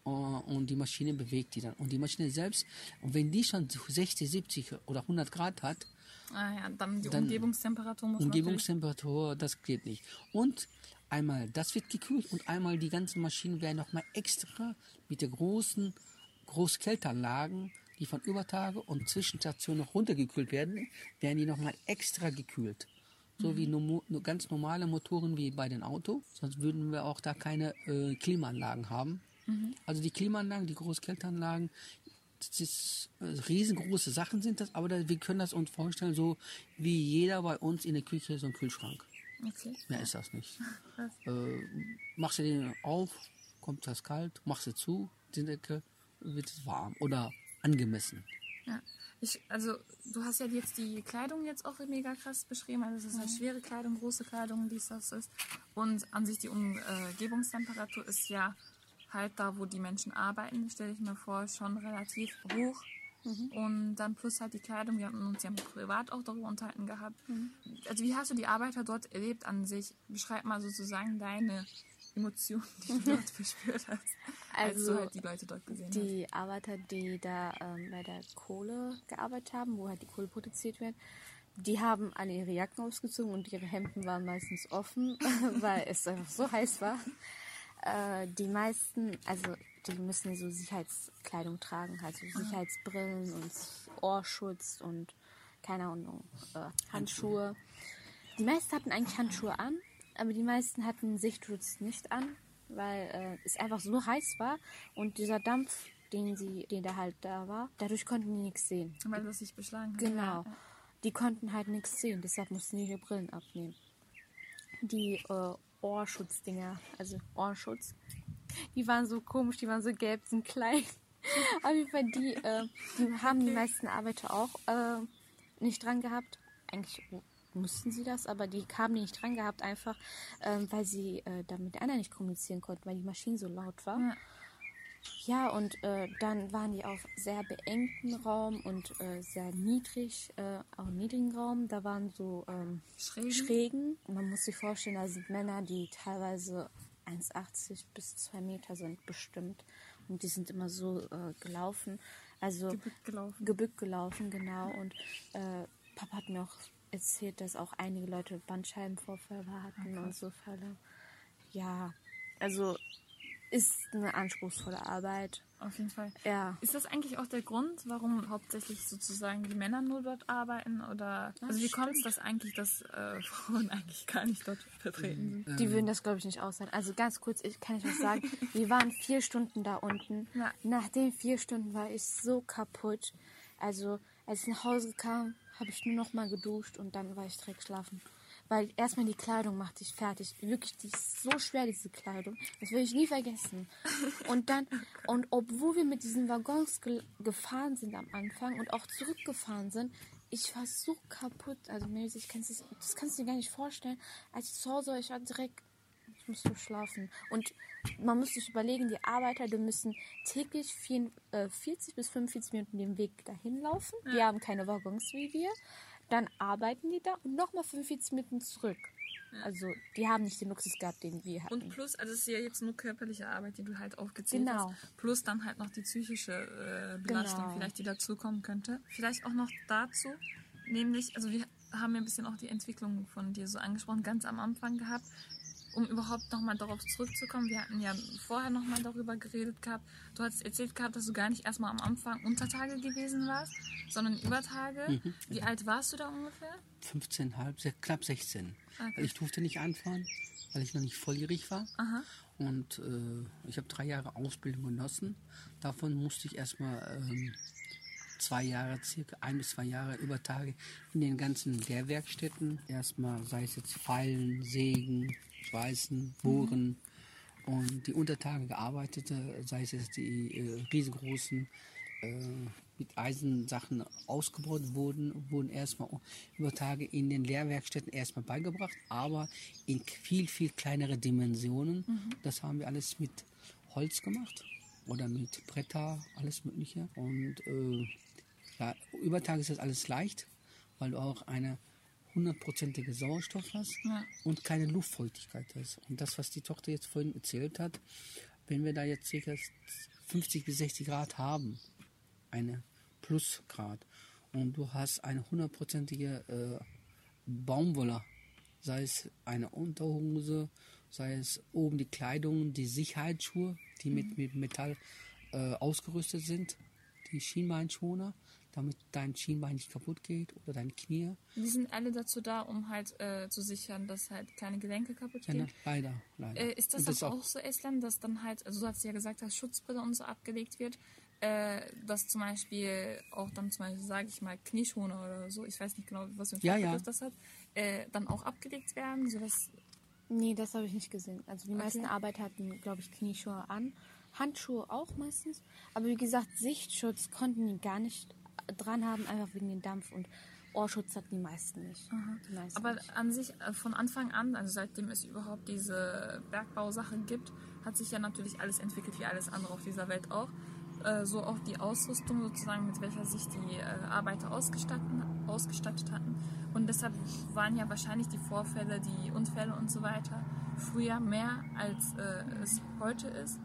äh, und die Maschine bewegt die dann. Und die Maschine selbst, und wenn die schon 60, 70 oder 100 Grad hat, ah ja, dann die dann Umgebungstemperatur muss Umgebungstemperatur, das geht nicht. Und einmal das wird gekühlt und einmal die ganzen Maschinen werden nochmal extra mit der großen Großkälteanlagen, die von Übertage und Zwischenstationen noch runtergekühlt werden, werden die nochmal extra gekühlt. So mhm. wie no, ganz normale Motoren wie bei den Autos. Sonst würden wir auch da keine äh, Klimaanlagen haben. Mhm. Also die Klimaanlagen, die Großkälteanlagen, das ist äh, riesengroße Sachen sind das, aber da, wir können das uns vorstellen, so wie jeder bei uns in der Küche so ein Kühlschrank. Okay. Mehr ist das nicht. äh, machst du den auf, kommt das kalt, machst du zu, die Decke, wird es warm oder angemessen. Ja. Ich, also du hast ja jetzt die Kleidung jetzt auch mega krass beschrieben. Also es ist eine schwere Kleidung, große Kleidung, dies, das ist. Und an sich die Umgebungstemperatur ist ja halt da, wo die Menschen arbeiten, stelle ich mir vor, schon relativ hoch. Mhm. Und dann plus halt die Kleidung. Wir haben uns ja privat auch darüber unterhalten gehabt. Mhm. Also wie hast du die Arbeiter dort erlebt an sich? Beschreib mal sozusagen deine Emotionen, die du dort verspürt hast, als also, du halt die Leute dort gesehen die hast. Die Arbeiter, die da ähm, bei der Kohle gearbeitet haben, wo halt die Kohle produziert wird, die haben alle ihre Jacken ausgezogen und ihre Hemden waren meistens offen, weil es einfach so heiß war. Äh, die meisten, also die müssen so Sicherheitskleidung tragen, also Sicherheitsbrillen und Ohrschutz und keine Ahnung, äh, Handschuhe. Die meisten hatten eigentlich Handschuhe an, aber die meisten hatten Sichtschutz nicht an, weil äh, es einfach so heiß war und dieser Dampf, den sie, den da halt da war, dadurch konnten die nichts sehen. Weil das sich beschlagen hat. Genau. Ja. Die konnten halt nichts sehen, deshalb mussten die ihre Brillen abnehmen. Die äh, Ohrschutzdinger, also Ohrenschutz, die waren so komisch, die waren so gelb, sind klein. Auf jeden Fall, die, äh, die haben die meisten Arbeiter auch äh, nicht dran gehabt. Eigentlich mussten sie das, aber die haben die nicht dran gehabt, einfach ähm, weil sie äh, dann mit der anderen nicht kommunizieren konnten, weil die Maschine so laut war. Ja. Ja, und äh, dann waren die auf sehr beengten Raum und äh, sehr niedrig, äh, auch niedrigen Raum. Da waren so ähm, Schrägen? Schrägen. Man muss sich vorstellen, da sind Männer, die teilweise 1,80 bis 2 Meter sind bestimmt. Und die sind immer so äh, gelaufen. Also Gebückt gelaufen. gebückt gelaufen, genau. Und äh, Papa hat mir auch erzählt, dass auch einige Leute Bandscheibenvorfälle hatten und so Fälle. Ja, also ist eine anspruchsvolle Arbeit. Auf jeden Fall. Ja. Ist das eigentlich auch der Grund, warum hauptsächlich sozusagen die Männer nur dort arbeiten? Oder also wie kommt es, dass eigentlich, dass äh, Frauen eigentlich gar nicht dort vertreten sind? Die würden das, glaube ich, nicht aushalten. Also ganz kurz, ich kann ich was sagen. Wir waren vier Stunden da unten. Ja. Nach den vier Stunden war ich so kaputt. Also, als ich nach Hause kam, habe ich nur noch mal geduscht und dann war ich direkt schlafen. Weil erstmal die Kleidung macht dich fertig. Wirklich, die ist so schwer, diese Kleidung. Das will ich nie vergessen. Und dann, und obwohl wir mit diesen Waggons ge gefahren sind am Anfang und auch zurückgefahren sind, ich war so kaputt. Also, Mädels, ich kann's, das, kannst du dir gar nicht vorstellen. Als ich zu Hause war, ich war direkt ich muss so schlafen. Und man muss sich überlegen, die Arbeiter, die müssen täglich vier, äh, 40 bis 45 Minuten den Weg dahin laufen. Die haben keine Waggons wie wir. Dann arbeiten die da und nochmal 45 Minuten zurück. Also die haben nicht den Luxus gehabt, den wir hatten. Und plus, also es ist ja jetzt nur körperliche Arbeit, die du halt aufgezählt Genau. hast. Plus dann halt noch die psychische äh, Belastung Genau. vielleicht, die dazukommen könnte. Vielleicht auch noch dazu, nämlich, also wir haben ja ein bisschen auch die Entwicklung von dir so angesprochen, ganz am Anfang gehabt. Um überhaupt nochmal darauf zurückzukommen, wir hatten ja vorher nochmal darüber geredet gehabt. Du hast erzählt gehabt, dass du gar nicht erstmal am Anfang Untertage gewesen warst, sondern Übertage. Wie alt warst du da ungefähr? 15, halb, knapp 16. Okay. Ich durfte nicht anfahren, weil ich noch nicht volljährig war. Aha. Und äh, ich habe drei Jahre Ausbildung genossen. Davon musste ich erstmal ähm, zwei Jahre, circa ein bis zwei Jahre über Tage in den ganzen Lehrwerkstätten. Erstmal sei es jetzt Feilen, Sägen, Schweißen, Bohren und die Untertage gearbeitete, sei es jetzt die äh, riesengroßen äh, mit Eisensachen ausgebaut wurden, wurden erstmal über Tage in den Lehrwerkstätten erstmal beigebracht, aber in viel, viel kleinere Dimensionen. Das haben wir alles mit Holz gemacht oder mit Bretter, alles Mögliche. Und äh, ja, über Tage ist das alles leicht, weil du auch eine hundertprozentige Sauerstoff hast Ja. und keine Luftfeuchtigkeit hast. Und das, was die Tochter jetzt vorhin erzählt hat, wenn wir da jetzt ca. 50 bis 60 Grad haben, eine Plusgrad, und du hast eine hundertprozentige äh, Baumwolle, sei es eine Unterhose, sei es oben die Kleidung, die Sicherheitsschuhe, die mit, mit Metall äh, ausgerüstet sind, die Schienbeinschoner, damit dein Schienbein nicht kaputt geht oder dein Knie. Die sind alle dazu da, um halt äh, zu sichern, dass halt keine Gelenke kaputt Ja, gehen. ne? Leider, leider. Äh, ist das dann ist auch, so, Eslam, dass dann halt, also du hast ja gesagt, dass Schutzbrille und so abgelegt wird, äh, dass zum Beispiel auch dann zum Beispiel, sage ich mal, Knieschoner oder so, ich weiß nicht genau, was für ein Ja, ja. das hat, äh, dann auch abgelegt werden, sodass Nee, das habe ich nicht gesehen. Also die Okay. meisten Arbeiter hatten, glaube ich, Knieschuhe an. Handschuhe auch meistens. Aber wie gesagt, Sichtschutz konnten die gar nicht dran haben, einfach wegen dem Dampf. Und Ohrschutz hatten die meisten nicht. Die meisten Aber nicht. an sich, äh, von Anfang an, also seitdem es überhaupt diese Bergbausache gibt, hat sich ja natürlich alles entwickelt, wie alles andere auf dieser Welt auch. Äh, So auch die Ausrüstung sozusagen, mit welcher sich die äh, Arbeiter ausgestattet hatten. Und deshalb waren ja wahrscheinlich die Vorfälle, die Unfälle und so weiter früher mehr, als äh, es heute ist.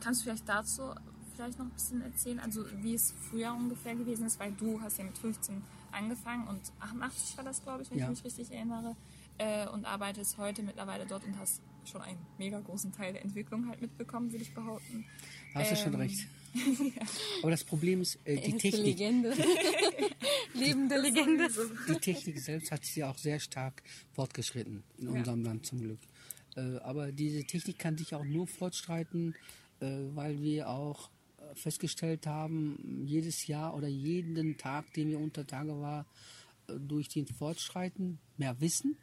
Kannst du vielleicht dazu vielleicht noch ein bisschen erzählen, also wie es früher ungefähr gewesen ist, weil du hast ja mit 15 angefangen und 88 war das, glaube ich, wenn Ja. ich mich richtig erinnere. Äh, und arbeitest heute mittlerweile dort und hast schon einen mega großen Teil der Entwicklung halt mitbekommen, würde ich behaupten. Hast du schon Ähm, recht. Aber das Problem ist, äh, die Technik, Legende. Lebende Legende. die Technik selbst hat sich ja auch sehr stark fortgeschritten in Ja. unserem Land zum Glück. Äh, aber diese Technik kann sich auch nur fortschreiten, äh, weil wir auch festgestellt haben, jedes Jahr oder jeden Tag, den wir unter Tage war, äh, durch den Fortschreiten mehr Wissen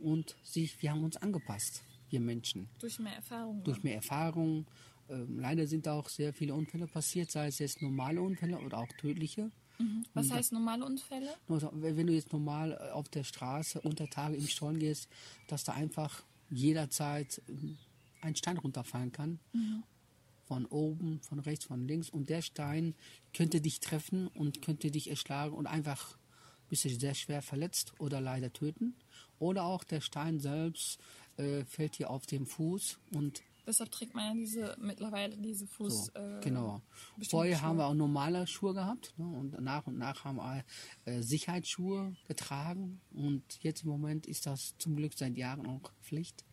und sich, wir haben uns angepasst, wir Menschen. Durch mehr Erfahrung. durch mehr Erfahrung. Ähm, leider sind auch sehr viele Unfälle passiert, sei es jetzt normale Unfälle oder auch tödliche. Was heißt normale Unfälle? Wenn du jetzt normal äh, auf der Straße unter Tage im Stollen gehst, dass da einfach jederzeit ähm, ein Stein runterfallen kann. Von oben, von rechts, von links. Und der Stein könnte dich treffen und könnte dich erschlagen und einfach bist du sehr schwer verletzt oder leider töten. Oder auch der Stein selbst äh, fällt dir auf den Fuß und Deshalb trägt man ja diese, mittlerweile diese Fuß. So, äh, genau. Vorher Schuhe. haben wir auch normale Schuhe gehabt ne? und nach und nach haben wir äh, Sicherheitsschuhe getragen und jetzt im Moment ist das zum Glück seit Jahren auch Pflicht.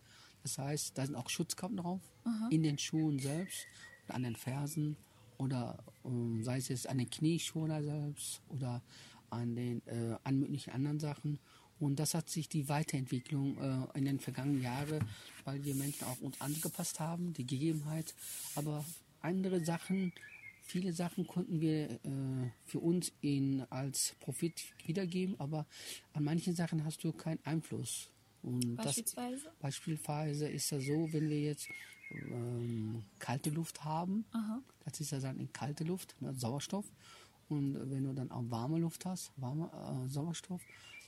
Das heißt, da sind auch Schutzkappen drauf in den Schuhen selbst an den Fersen oder ähm, sei es jetzt an den Knieschoner selbst oder an den äh, an möglichen anderen Sachen. Und das hat sich die Weiterentwicklung äh, in den vergangenen Jahren, weil wir Menschen auch uns angepasst haben, die Gegebenheit. Aber andere Sachen, viele Sachen konnten wir äh, für uns in, als Profit wiedergeben, aber an manchen Sachen hast du keinen Einfluss. Und das, Beispielsweise? Beispielsweise ist das so, wenn wir jetzt ähm, kalte Luft haben, das ist ja dann in kalte Luft, ne, Sauerstoff. Und wenn du dann auch warme Luft hast, warme äh, Sauerstoff.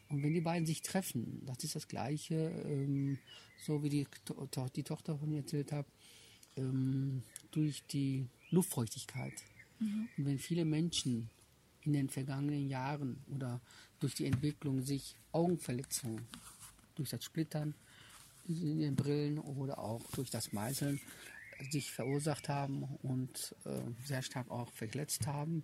Und wenn die beiden sich treffen, das ist das Gleiche, ähm, so wie die, to die Tochter von mir erzählt hat, ähm, durch die Luftfeuchtigkeit. Und wenn viele Menschen in den vergangenen Jahren oder durch die Entwicklung sich Augenverletzungen durch das Splittern in den Brillen oder auch durch das Meißeln sich verursacht haben und äh, sehr stark auch verletzt haben.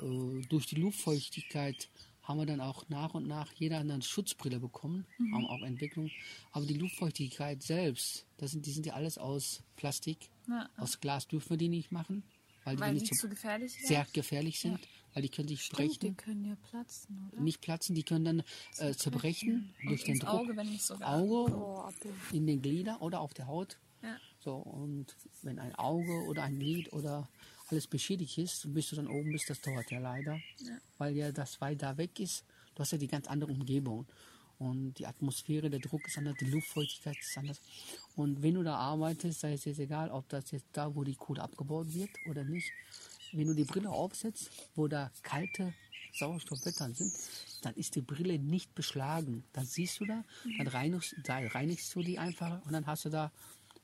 Äh, durch die Luftfeuchtigkeit haben wir dann auch nach und nach jeder eine Schutzbrille bekommen, haben auch Entwicklung. Aber die Luftfeuchtigkeit selbst, das sind, die sind ja alles aus Plastik. Ja. Aus Glas dürfen wir die nicht machen, weil, Weil die nicht zu gefährlich sehr gefährlich sind, weil die können sich Stimmt, brechen die können ja platzen, oder? nicht platzen, die können dann äh, zerbrechen durch den Druck. Auge, wenn nicht sogar. Auge Oh, in den Glieder oder auf der Haut. Ja. So, und wenn ein Auge oder ein Glied oder alles beschädigt ist, bis du dann oben bist, das dauert ja leider. Weil ja das weit da weg ist, du hast ja die ganz andere Umgebung. Und die Atmosphäre, der Druck ist anders, die Luftfeuchtigkeit ist anders. Und wenn du da arbeitest, sei es jetzt egal, ob das jetzt da, wo die Kohle abgebaut wird oder nicht, wenn du die Brille aufsetzt, wo da kalte Sauerstoffwetter sind, dann ist die Brille nicht beschlagen. Dann siehst du da, dann reinigst, da reinigst du die einfach und dann hast du da,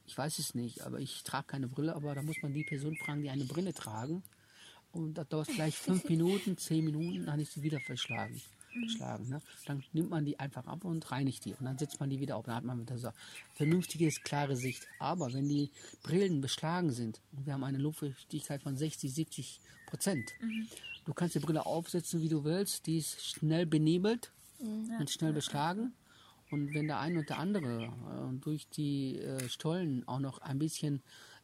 ich weiß es nicht, aber ich trage keine Brille, aber da muss man die Person fragen, die eine Brille tragen. Und das dauert gleich fünf Minuten, zehn Minuten, dann ist sie wieder verschlagen. Schlagen, ne? Dann nimmt man die einfach ab und reinigt die und dann setzt man die wieder auf. Dann hat man wieder so vernünftiges, klare Sicht. Aber wenn die Brillen beschlagen sind und wir haben eine Luftfeuchtigkeit von 60, 70 Prozent, du kannst die Brille aufsetzen, wie du willst, die ist schnell benebelt und schnell beschlagen. Und wenn der eine und der andere äh, durch die äh, Stollen auch noch ein bisschen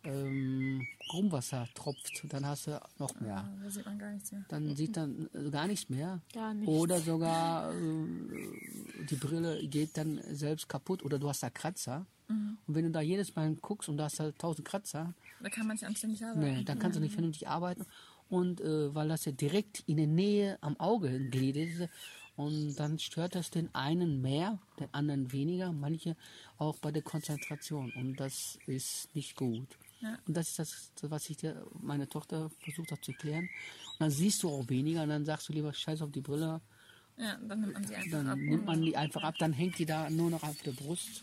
ähm, Grundwasser tropft, dann hast du noch mehr Ah, Da sieht man gar nichts mehr. dann sieht dann äh, gar nichts mehr. Gar nichts. Oder sogar äh, die Brille geht dann selbst kaputt oder du hast da Kratzer. Und wenn du da jedes Mal guckst und du hast da tausend Kratzer, Da kann man sich anständig arbeiten. nee, dann kannst du nicht vernünftig arbeiten. Und äh, weil das ja direkt in der Nähe am Auge ein Glied ist, und dann stört das den einen mehr, den anderen weniger, manche auch bei der Konzentration. Und das ist nicht gut. Ja. Und das ist das, was ich dir, meine Tochter versucht hat zu erklären. Und dann siehst du auch weniger und dann sagst du lieber Scheiß auf die Brille. Ja, dann nimmt man sie einfach Dann ab. nimmt und- man die einfach ab, dann hängt die da nur noch auf der Brust.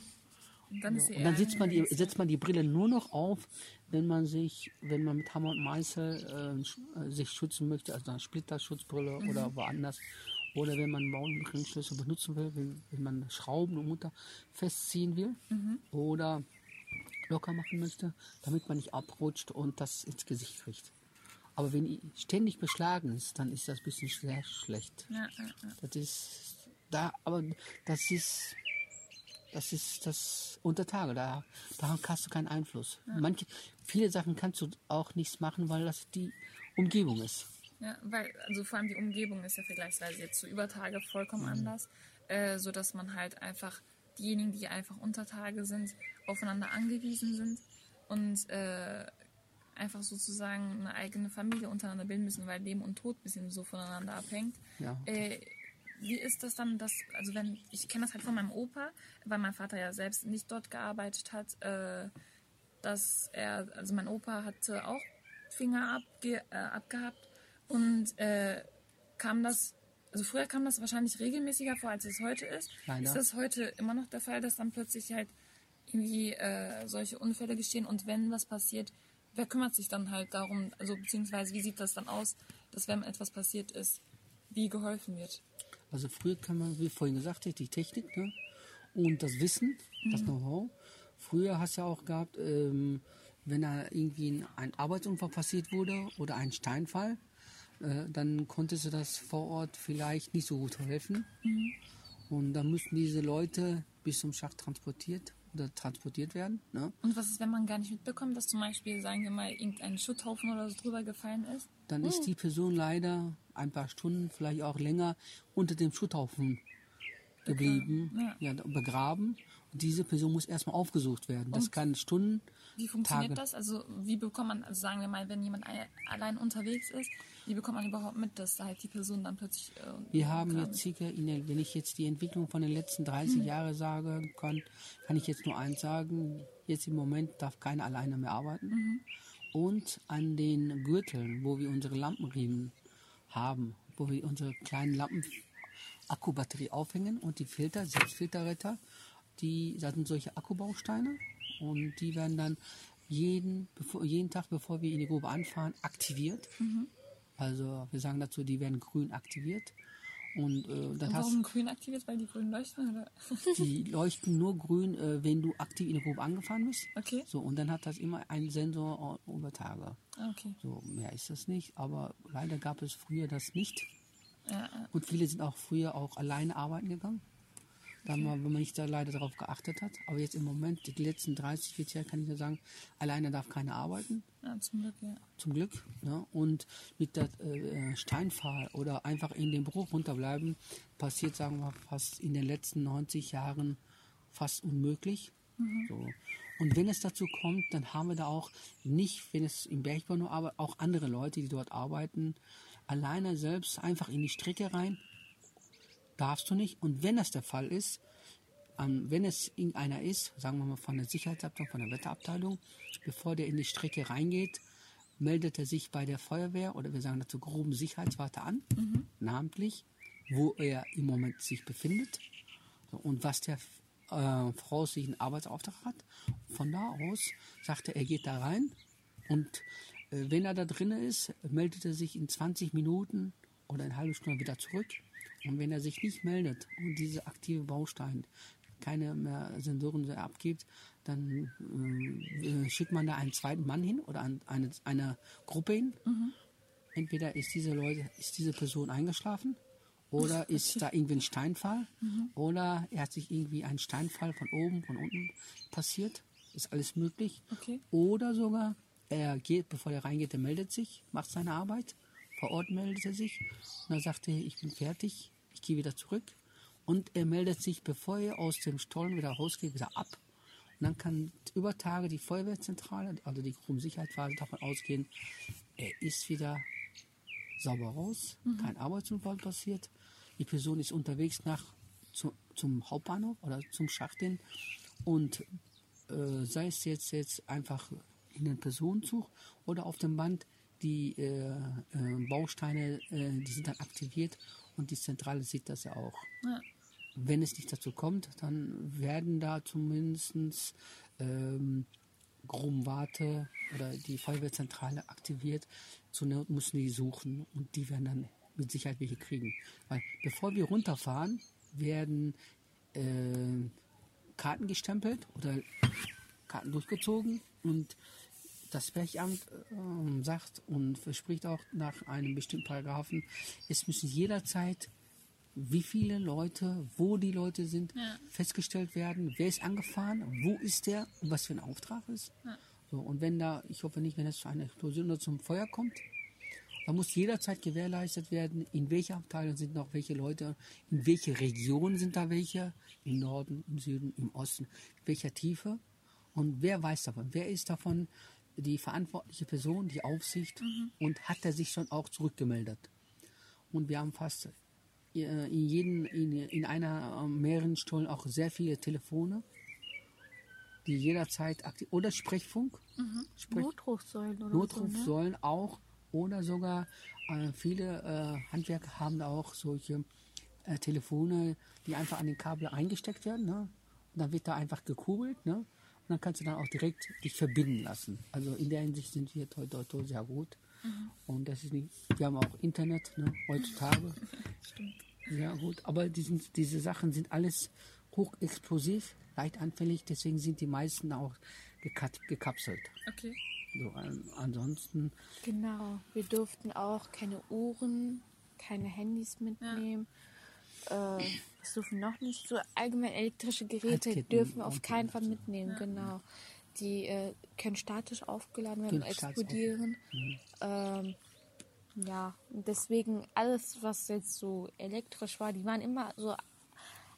und dann sie Und dann setzt man, die, setzt man die Brille nur noch auf, wenn man sich, wenn man mit Hammer und Meißel äh, sich schützen möchte, also eine Splitterschutzbrille oder woanders. Oder wenn man Bauringschlüssel benutzen will, wenn, wenn man Schrauben und Mutter festziehen will. Oder locker machen möchte, damit man nicht abrutscht und das ins Gesicht kriegt. Aber wenn ständig beschlagen ist, dann ist das ein bisschen sehr schlecht. Ja, ja, ja. Das ist da, aber das ist das ist das unter Tage. Da, da hast du keinen Einfluss. Manche, viele Sachen kannst du auch nichts machen, weil das die Umgebung ist. Ja, weil, also vor allem die Umgebung ist ja vergleichsweise jetzt zu Übertage vollkommen Mhm. anders, äh, so dass man halt einfach diejenigen, die einfach Untertage sind, aufeinander angewiesen sind und äh, einfach sozusagen eine eigene Familie untereinander bilden müssen, weil Leben und Tod ein bisschen so voneinander abhängt. Ja. Äh, wie ist das dann, dass, also wenn, ich kenne das halt von meinem Opa, weil mein Vater ja selbst nicht dort gearbeitet hat, äh, dass er, also mein Opa hatte auch Finger abge, äh, abgehabt und äh, kam das, also früher kam das wahrscheinlich regelmäßiger vor, als es heute ist. Leider. Ist das heute immer noch der Fall, dass dann plötzlich halt irgendwie äh, solche Unfälle geschehen und wenn was passiert, wer kümmert sich dann halt darum, also beziehungsweise wie sieht das dann aus, dass wenn etwas passiert ist, wie geholfen wird? Also früher kann man, wie vorhin gesagt, die Technik ne? und das Wissen, das Know-how. Früher hast du ja auch gehabt, ähm, wenn da irgendwie ein, Arbeitsunfall passiert wurde oder ein Steinfall, äh, dann konntest du das vor Ort vielleicht nicht so gut helfen. Und dann müssten diese Leute bis zum Schacht transportiert transportiert werden. Ne? Und was ist, wenn man gar nicht mitbekommt, dass zum Beispiel, sagen wir mal, irgendein Schutthaufen oder so drüber gefallen ist? Dann ist die Person leider ein paar Stunden, vielleicht auch länger, unter dem Schutthaufen geblieben, ja. ja. begraben. Und diese Person muss erstmal aufgesucht werden. Das Und kann Stunden, Wie funktioniert Tage. das? Also wie bekommt man, also sagen wir mal, wenn jemand ein- allein unterwegs ist, wie bekommt man überhaupt mit, dass da halt die Person dann plötzlich... Äh, Wir haben jetzt circa, der, wenn ich jetzt die Entwicklung von den letzten 30 Jahren sage, kann, kann ich jetzt nur eins sagen. Jetzt im Moment darf keiner alleine mehr arbeiten. Und an den Gürteln, wo wir unsere Lampenriemen haben, wo wir unsere kleinen Lampen Akkubatterie aufhängen und die Filter, Selbstfilterretter, die, das sind solche Akkubausteine und die werden dann jeden, bevor, jeden Tag, bevor wir in die Grube anfahren, aktiviert. Also wir sagen dazu, die werden grün aktiviert. Und äh, dann Und hast warum grün aktiviert? Weil die grün leuchten? Oder? die leuchten nur grün, äh, wenn du aktiv in die Grube angefahren bist. Okay. So, und dann hat das immer einen Sensor äh, über Tage. Ah, okay. So, mehr ist das nicht, aber leider gab es früher das nicht. Ja. Und viele sind auch früher auch alleine arbeiten gegangen. Da man, wenn man nicht da leider darauf geachtet hat. Aber jetzt im Moment, die letzten 30, 40 Jahre kann ich nur sagen, alleine darf keiner arbeiten. ja, zum Glück, ja. zum Glück. Ne? Und mit der äh, Steinfall oder einfach in den Bruch runterbleiben, passiert, sagen wir, fast in den letzten 90 Jahren fast unmöglich. So. Und wenn es dazu kommt, dann haben wir da auch nicht, wenn es im Bergbau nur arbeitet, auch andere Leute, die dort arbeiten, alleine selbst einfach in die Strecke rein, darfst du nicht. Und wenn das der Fall ist, ähm, wenn es irgendeiner ist, sagen wir mal von der Sicherheitsabteilung, von der Wetterabteilung, bevor der in die Strecke reingeht, meldet er sich bei der Feuerwehr oder wir sagen dazu groben Sicherheitswarte an, namentlich, wo er im Moment sich befindet so, und was der äh, voraussichtlichen Arbeitsauftrag hat. Von da aus sagt er, er geht da rein und äh, wenn er da drin ist, meldet er sich in 20 Minuten oder eine halbe Stunde wieder zurück. Und wenn er sich nicht meldet und diese aktive Baustein keine mehr Sensoren so abgibt, dann äh, äh, schickt man da einen zweiten Mann hin oder an, eine, eine Gruppe hin. Entweder ist diese Leute, ist diese Person eingeschlafen oder ist da irgendwie ein Steinfall oder er hat sich irgendwie ein Steinfall von oben, von unten passiert. Ist alles möglich. Okay. Oder sogar, er geht, bevor er reingeht, er meldet sich, macht seine Arbeit. Vor Ort meldet er sich und dann sagt er, ich bin fertig, ich gehe wieder zurück. Und er meldet sich, bevor er aus dem Stollen wieder rausgeht, wieder ab. Und dann kann über Tage die Feuerwehrzentrale, also die Gruppensicherheitsphase, davon ausgehen, er ist wieder sauber raus, kein Arbeitsunfall passiert. Die Person ist unterwegs nach zu, zum Hauptbahnhof oder zum Schacht hin und äh, sei es jetzt, jetzt einfach in den Personenzug oder auf dem Band, die äh, äh, Bausteine, äh, die sind dann aktiviert und die Zentrale sieht das ja auch. Ja. Wenn es nicht dazu kommt, dann werden da zumindest ähm, Grubenwarte oder die Feuerwehrzentrale aktiviert. Not müssen die suchen und die werden dann mit Sicherheit welche kriegen. Weil bevor wir runterfahren, werden äh, Karten gestempelt oder Karten durchgezogen und das Bergamt äh, sagt und verspricht auch nach einem bestimmten Paragraphen, es müssen jederzeit wie viele Leute, wo die Leute sind, Ja. festgestellt werden, wer ist angefahren, wo ist der und was für ein Auftrag ist. Ja. So, und wenn da, ich hoffe nicht, wenn es zu einer Explosion oder zum Feuer kommt, da muss jederzeit gewährleistet werden, in welcher Abteilung sind noch welche Leute, in welche Region sind da welche, im Norden, im Süden, im Osten, in welcher Tiefe und wer weiß davon, wer ist davon die verantwortliche Person, die Aufsicht und hat er sich schon auch zurückgemeldet. Und wir haben fast äh, in, jeden, in, in einer äh, mehreren Stollen auch sehr viele Telefone, die jederzeit aktiv oder Sprechfunk, Sprech, Notrufsäulen oder Notrufsäulen auch oder sogar äh, viele äh, Handwerker haben auch solche äh, Telefone, die einfach an den Kabel eingesteckt werden. Ne? Und dann wird da einfach gekurbelt. Ne? Und dann kannst du dann auch direkt dich verbinden lassen. Also in der Hinsicht sind wir toi, toi, toi sehr gut. Und das ist nicht, wir haben auch Internet ne, heutzutage. Stimmt. Ja, gut, aber die sind, diese Sachen sind alles hochexplosiv, leicht anfällig, deswegen sind die meisten auch gekat, gekapselt. Okay. So, an, ansonsten, Genau. Wir durften auch keine Uhren, keine Handys mitnehmen. Äh, was dürfen noch nicht? So allgemein elektrische Geräte Handketten dürfen wir auf keinen Fall mitnehmen, genau. Die äh, können statisch aufgeladen werden und explodieren. Ähm, ja, deswegen alles, was jetzt so elektrisch war, die waren immer so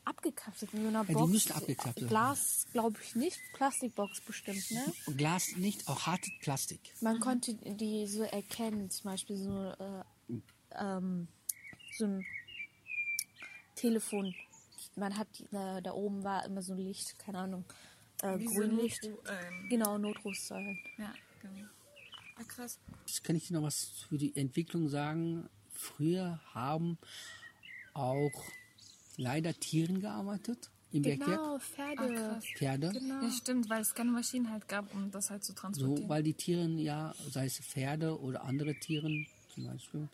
abgekapselt in so einer die Box. müssen abgekapselt. Glas, glaube ich nicht. Plastikbox bestimmt, ne? Glas nicht, auch hartes Plastik. Man konnte die so erkennen, zum Beispiel so, äh, ähm, so ein Telefon. Man hat, äh, da oben war immer so ein Licht, keine Ahnung, äh, Grünlicht. Notru- ähm, Genau, Notrufsäulen. ja, genau. Ja, krass. Jetzt kann ich dir noch was für die Entwicklung sagen. Früher haben auch leider Tieren gearbeitet im Bergwerk. Genau, Ah, Pferde. krass. Pferde. Genau. Ja, stimmt, weil es keine Maschinen halt gab, um das halt zu transportieren. So, weil die Tieren ja, sei es Pferde oder andere Tieren zum Beispiel,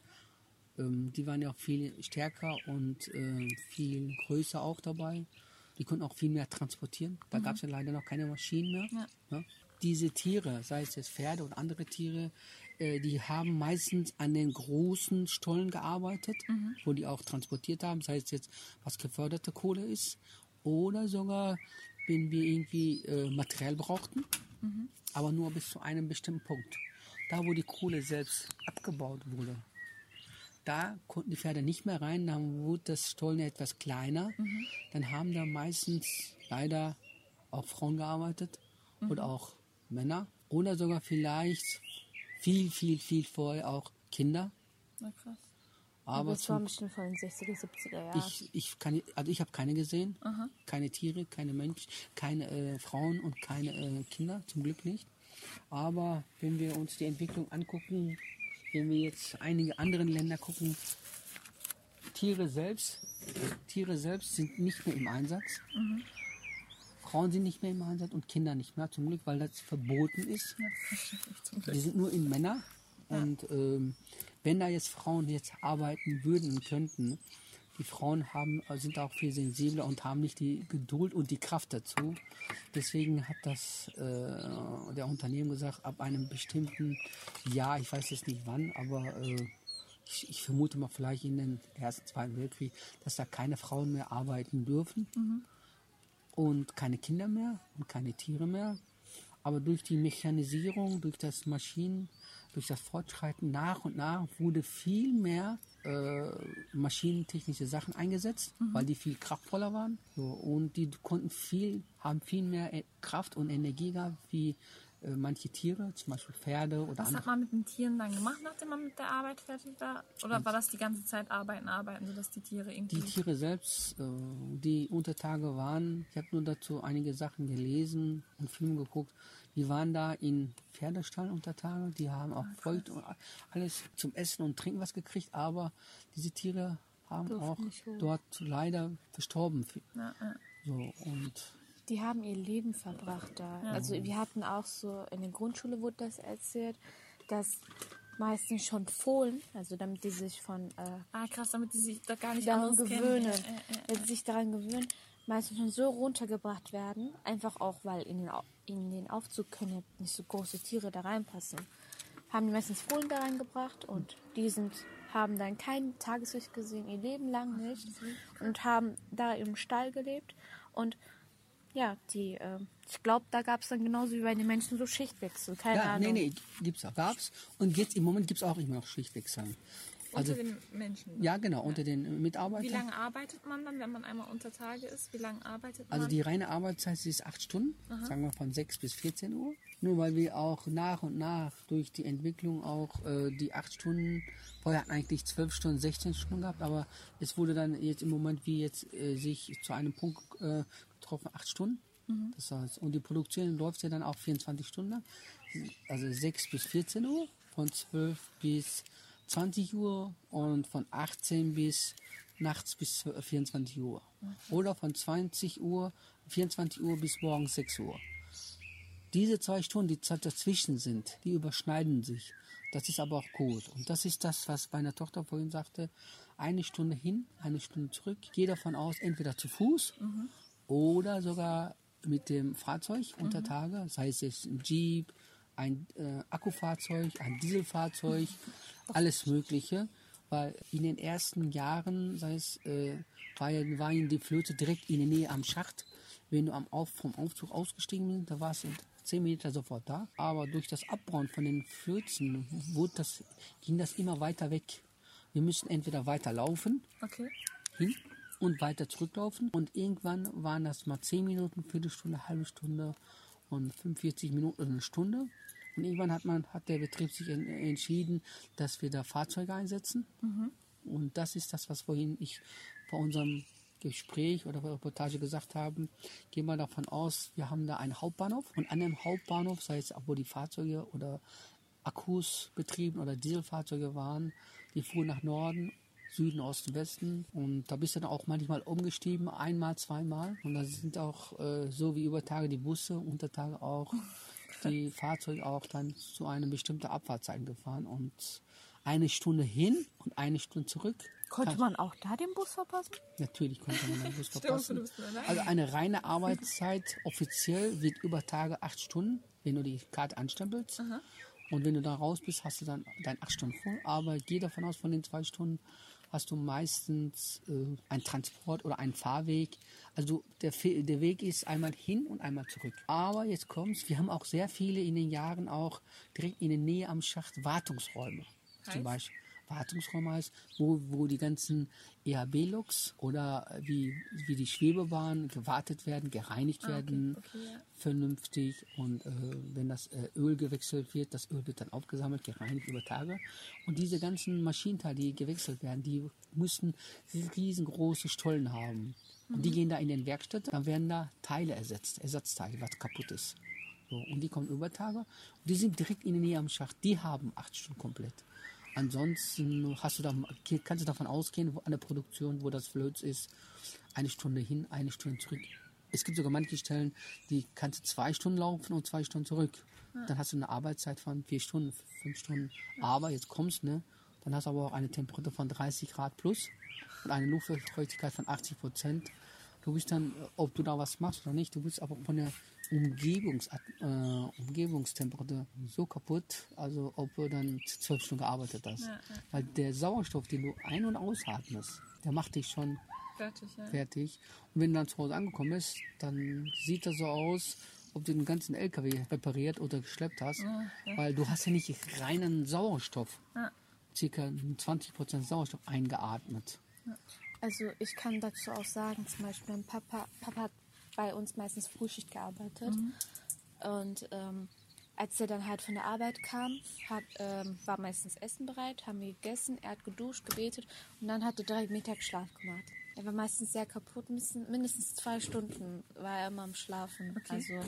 ähm, die waren ja auch viel stärker und äh, viel größer auch dabei. Die konnten auch viel mehr transportieren. Da gab es ja leider noch keine Maschinen mehr. Ja. Ne? Diese Tiere, sei es jetzt Pferde oder andere Tiere, äh, die haben meistens an den großen Stollen gearbeitet, wo die auch transportiert haben, sei es jetzt was geförderte Kohle ist oder sogar, wenn wir irgendwie äh, Material brauchten, aber nur bis zu einem bestimmten Punkt. Da, wo die Kohle selbst abgebaut wurde, da konnten die Pferde nicht mehr rein, dann wurde das Stollen etwas kleiner. Dann haben da meistens leider auch Frauen gearbeitet oder auch Männer oder sogar vielleicht viel, viel, viel vorher auch Kinder. Na, krass. Aber das war bestimmt von den 60er, 70er Jahren. ich, ich kann, also ich habe keine gesehen, keine Tiere, keine Menschen, keine äh, Frauen und keine äh, Kinder, zum Glück nicht. Aber wenn wir uns die Entwicklung angucken, wenn wir jetzt einige andere Länder gucken, Tiere selbst, Tiere selbst sind nicht mehr im Einsatz. Frauen sind nicht mehr im Einsatz und Kinder nicht mehr, zum Glück, weil das verboten ist. Die sind nur in Männer. Und ähm, wenn da jetzt Frauen jetzt arbeiten würden und könnten, die Frauen haben, sind auch viel sensibler und haben nicht die Geduld und die Kraft dazu. Deswegen hat das äh, der Unternehmen gesagt, ab einem bestimmten Jahr, ich weiß jetzt nicht wann, aber äh, ich, ich vermute mal vielleicht in den Ersten, Zweiten Weltkrieg, dass da keine Frauen mehr arbeiten dürfen und keine Kinder mehr und keine Tiere mehr. Aber durch die Mechanisierung, durch das Maschinen, durch das Fortschreiten nach und nach wurde viel mehr äh, maschinentechnische Sachen eingesetzt, weil die viel kraftvoller waren. So, und die konnten viel, haben viel mehr äh, Kraft und Energie gehabt wie äh, manche Tiere, zum Beispiel Pferde oder Was andere. hat man mit den Tieren dann gemacht, nachdem man mit der Arbeit fertig war? Oder war das die ganze Zeit arbeiten, arbeiten, sodass die Tiere irgendwie... Die Tiere selbst, äh, die Untertage waren, ich habe nur dazu einige Sachen gelesen und Filme geguckt, die waren da in Pferdestall unter Tage, die haben auch Feucht und alles zum Essen und Trinken was gekriegt, aber diese Tiere haben Durften auch dort leider verstorben. ja, ja. So, und Die haben ihr Leben verbracht da. Also wir hatten auch so, in der Grundschule wurde das erzählt, dass meistens schon Fohlen, also damit die sich von äh, Ah, krass, damit die sich da gar nicht daran auskennen. gewöhnen, Ja, ja, ja. wenn sie sich daran gewöhnen, meistens schon so runtergebracht werden, einfach auch, weil in den, Au- in den Aufzug können ja nicht so große Tiere da reinpassen. Haben die meistens Fohlen da reingebracht und die sind, haben dann kein Tageslicht gesehen, ihr Leben lang nicht und haben da im Stall gelebt und ja, die, äh, ich glaube, da gab es dann genauso wie bei den Menschen so Schichtwechsel, keine Ja, Ahnung. nee, nee, gibt's auch. Gab's. Und jetzt im Moment gibt es auch immer noch Schichtwechsel. Also, unter den Menschen. ja, genau, unter den Mitarbeitern. Wie lange arbeitet man dann, wenn man einmal unter Tage ist? Wie lange arbeitet man? Also die reine Arbeitszeit ist acht Stunden, sagen wir von 6 bis 14 Uhr. Nur weil wir auch nach und nach durch die Entwicklung auch äh, die acht Stunden, vorher hatten eigentlich 12 Stunden, 16 Stunden gehabt, aber es wurde dann jetzt im Moment wie jetzt äh, sich zu einem Punkt äh, getroffen, acht Stunden. Das heißt, und die Produktion läuft ja dann auch 24 Stunden lang. Also 6 bis 14 Uhr, von 12 bis 20 Uhr und von 18 bis nachts bis 24 Uhr. Oder von 20 Uhr, 24 Uhr bis morgens 6 Uhr. Diese zwei Stunden, die Zeit dazwischen sind, die überschneiden sich. Das ist aber auch gut. Und das ist das, was meine Tochter vorhin sagte. Eine Stunde hin, eine Stunde zurück. Ich gehe davon aus, entweder zu Fuß oder sogar mit dem Fahrzeug unter Tage, sei es jetzt ein Jeep, ein äh, Akkufahrzeug, ein Dieselfahrzeug, alles Mögliche. Weil in den ersten Jahren, sei es, äh, war, ja, war die Flöte direkt in der Nähe am Schacht. Wenn du am Auf, vom Aufzug ausgestiegen bist, da warst du zehn Meter sofort da. Aber durch das Abbauen von den Flözen wurde das, ging das immer weiter weg. Wir müssen entweder weiter laufen, okay. hin und weiter zurücklaufen. Und irgendwann waren das mal 10 Minuten, Viertelstunde, halbe Stunde und 45 Minuten oder eine Stunde. Und irgendwann hat man, hat der Betrieb sich en entschieden, dass wir da Fahrzeuge einsetzen. Und das ist das, was vorhin ich bei unserem Gespräch oder Reportage gesagt habe. Gehen wir davon aus, wir haben da einen Hauptbahnhof und an dem Hauptbahnhof, sei es wo die Fahrzeuge oder Akkus betrieben oder Dieselfahrzeuge waren, die fuhren nach Norden Süden, Osten, Westen. Und da bist du dann auch manchmal umgestiegen, einmal, zweimal. Und da sind auch äh, so wie über Tage die Busse, unter Tage auch die Fahrzeuge auch dann zu einer bestimmten Abfahrtzeit gefahren. Und eine Stunde hin und eine Stunde zurück. Konnte man auch da den Bus verpassen? Natürlich konnte man den Bus verpassen. alleine. Also eine reine Arbeitszeit offiziell wird über Tage acht Stunden, wenn du die Karte anstempelst. Und wenn du da raus bist, hast du dann dein acht Stunden voll. Aber geh davon aus, von den zwei Stunden hast du meistens äh, einen Transport oder einen Fahrweg. Also der, der Weg ist einmal hin und einmal zurück. Aber jetzt kommt's, wir haben auch sehr viele in den Jahren auch direkt in der Nähe am Schacht Wartungsräume. Zum Heißt? Beispiel Wartungsräume heißt, wo, wo die ganzen EHB-Loks oder wie, wie die Schwebebahnen gewartet werden, gereinigt werden, Ah, okay, ja. vernünftig. Und äh, wenn das äh, Öl gewechselt wird, das Öl wird dann aufgesammelt, gereinigt über Tage. Und diese ganzen Maschinenteile, die gewechselt werden, die müssen riesengroße Stollen haben. Und die gehen da in den Werkstätten, dann werden da Teile ersetzt, Ersatzteile, was kaputt ist. So, und die kommen über Tage. Und die sind direkt in der Nähe am Schacht. Die haben acht Stunden komplett. Ansonsten hast du da, kannst du davon ausgehen, wo an der Produktion, wo das Flöz ist, eine Stunde hin, eine Stunde zurück. Es gibt sogar manche Stellen, die kannst du zwei Stunden laufen und zwei Stunden zurück. Dann hast du eine Arbeitszeit von vier Stunden, fünf Stunden. Aber jetzt kommst ne, dann hast du aber auch eine Temperatur von 30 Grad plus und eine Luftfeuchtigkeit von 80 Prozent. Du bist dann, ob du da was machst oder nicht, du bist aber von der Umgebungs, äh, Umgebungstemperatur so kaputt, also ob du dann zwölf Stunden gearbeitet hast. Weil der Sauerstoff, den du ein- und ausatmest, der macht dich schon Fertig, ja. fertig. Und wenn du dann zu Hause angekommen bist, dann sieht das so aus, ob du den ganzen LKW repariert oder geschleppt hast, weil du hast ja nicht reinen Sauerstoff, Ja. circa 20% Sauerstoff eingeatmet. Also ich kann dazu auch sagen, zum Beispiel mein Papa, Papa hat bei uns meistens Frühschicht gearbeitet. Und ähm, als er dann halt von der Arbeit kam, hat, ähm, war meistens Essen bereit, haben wir gegessen, er hat geduscht, gebetet und dann hat er direkt Mittagsschlaf gemacht. Er war meistens sehr kaputt, mindestens, zwei Stunden war er immer am Schlafen. Also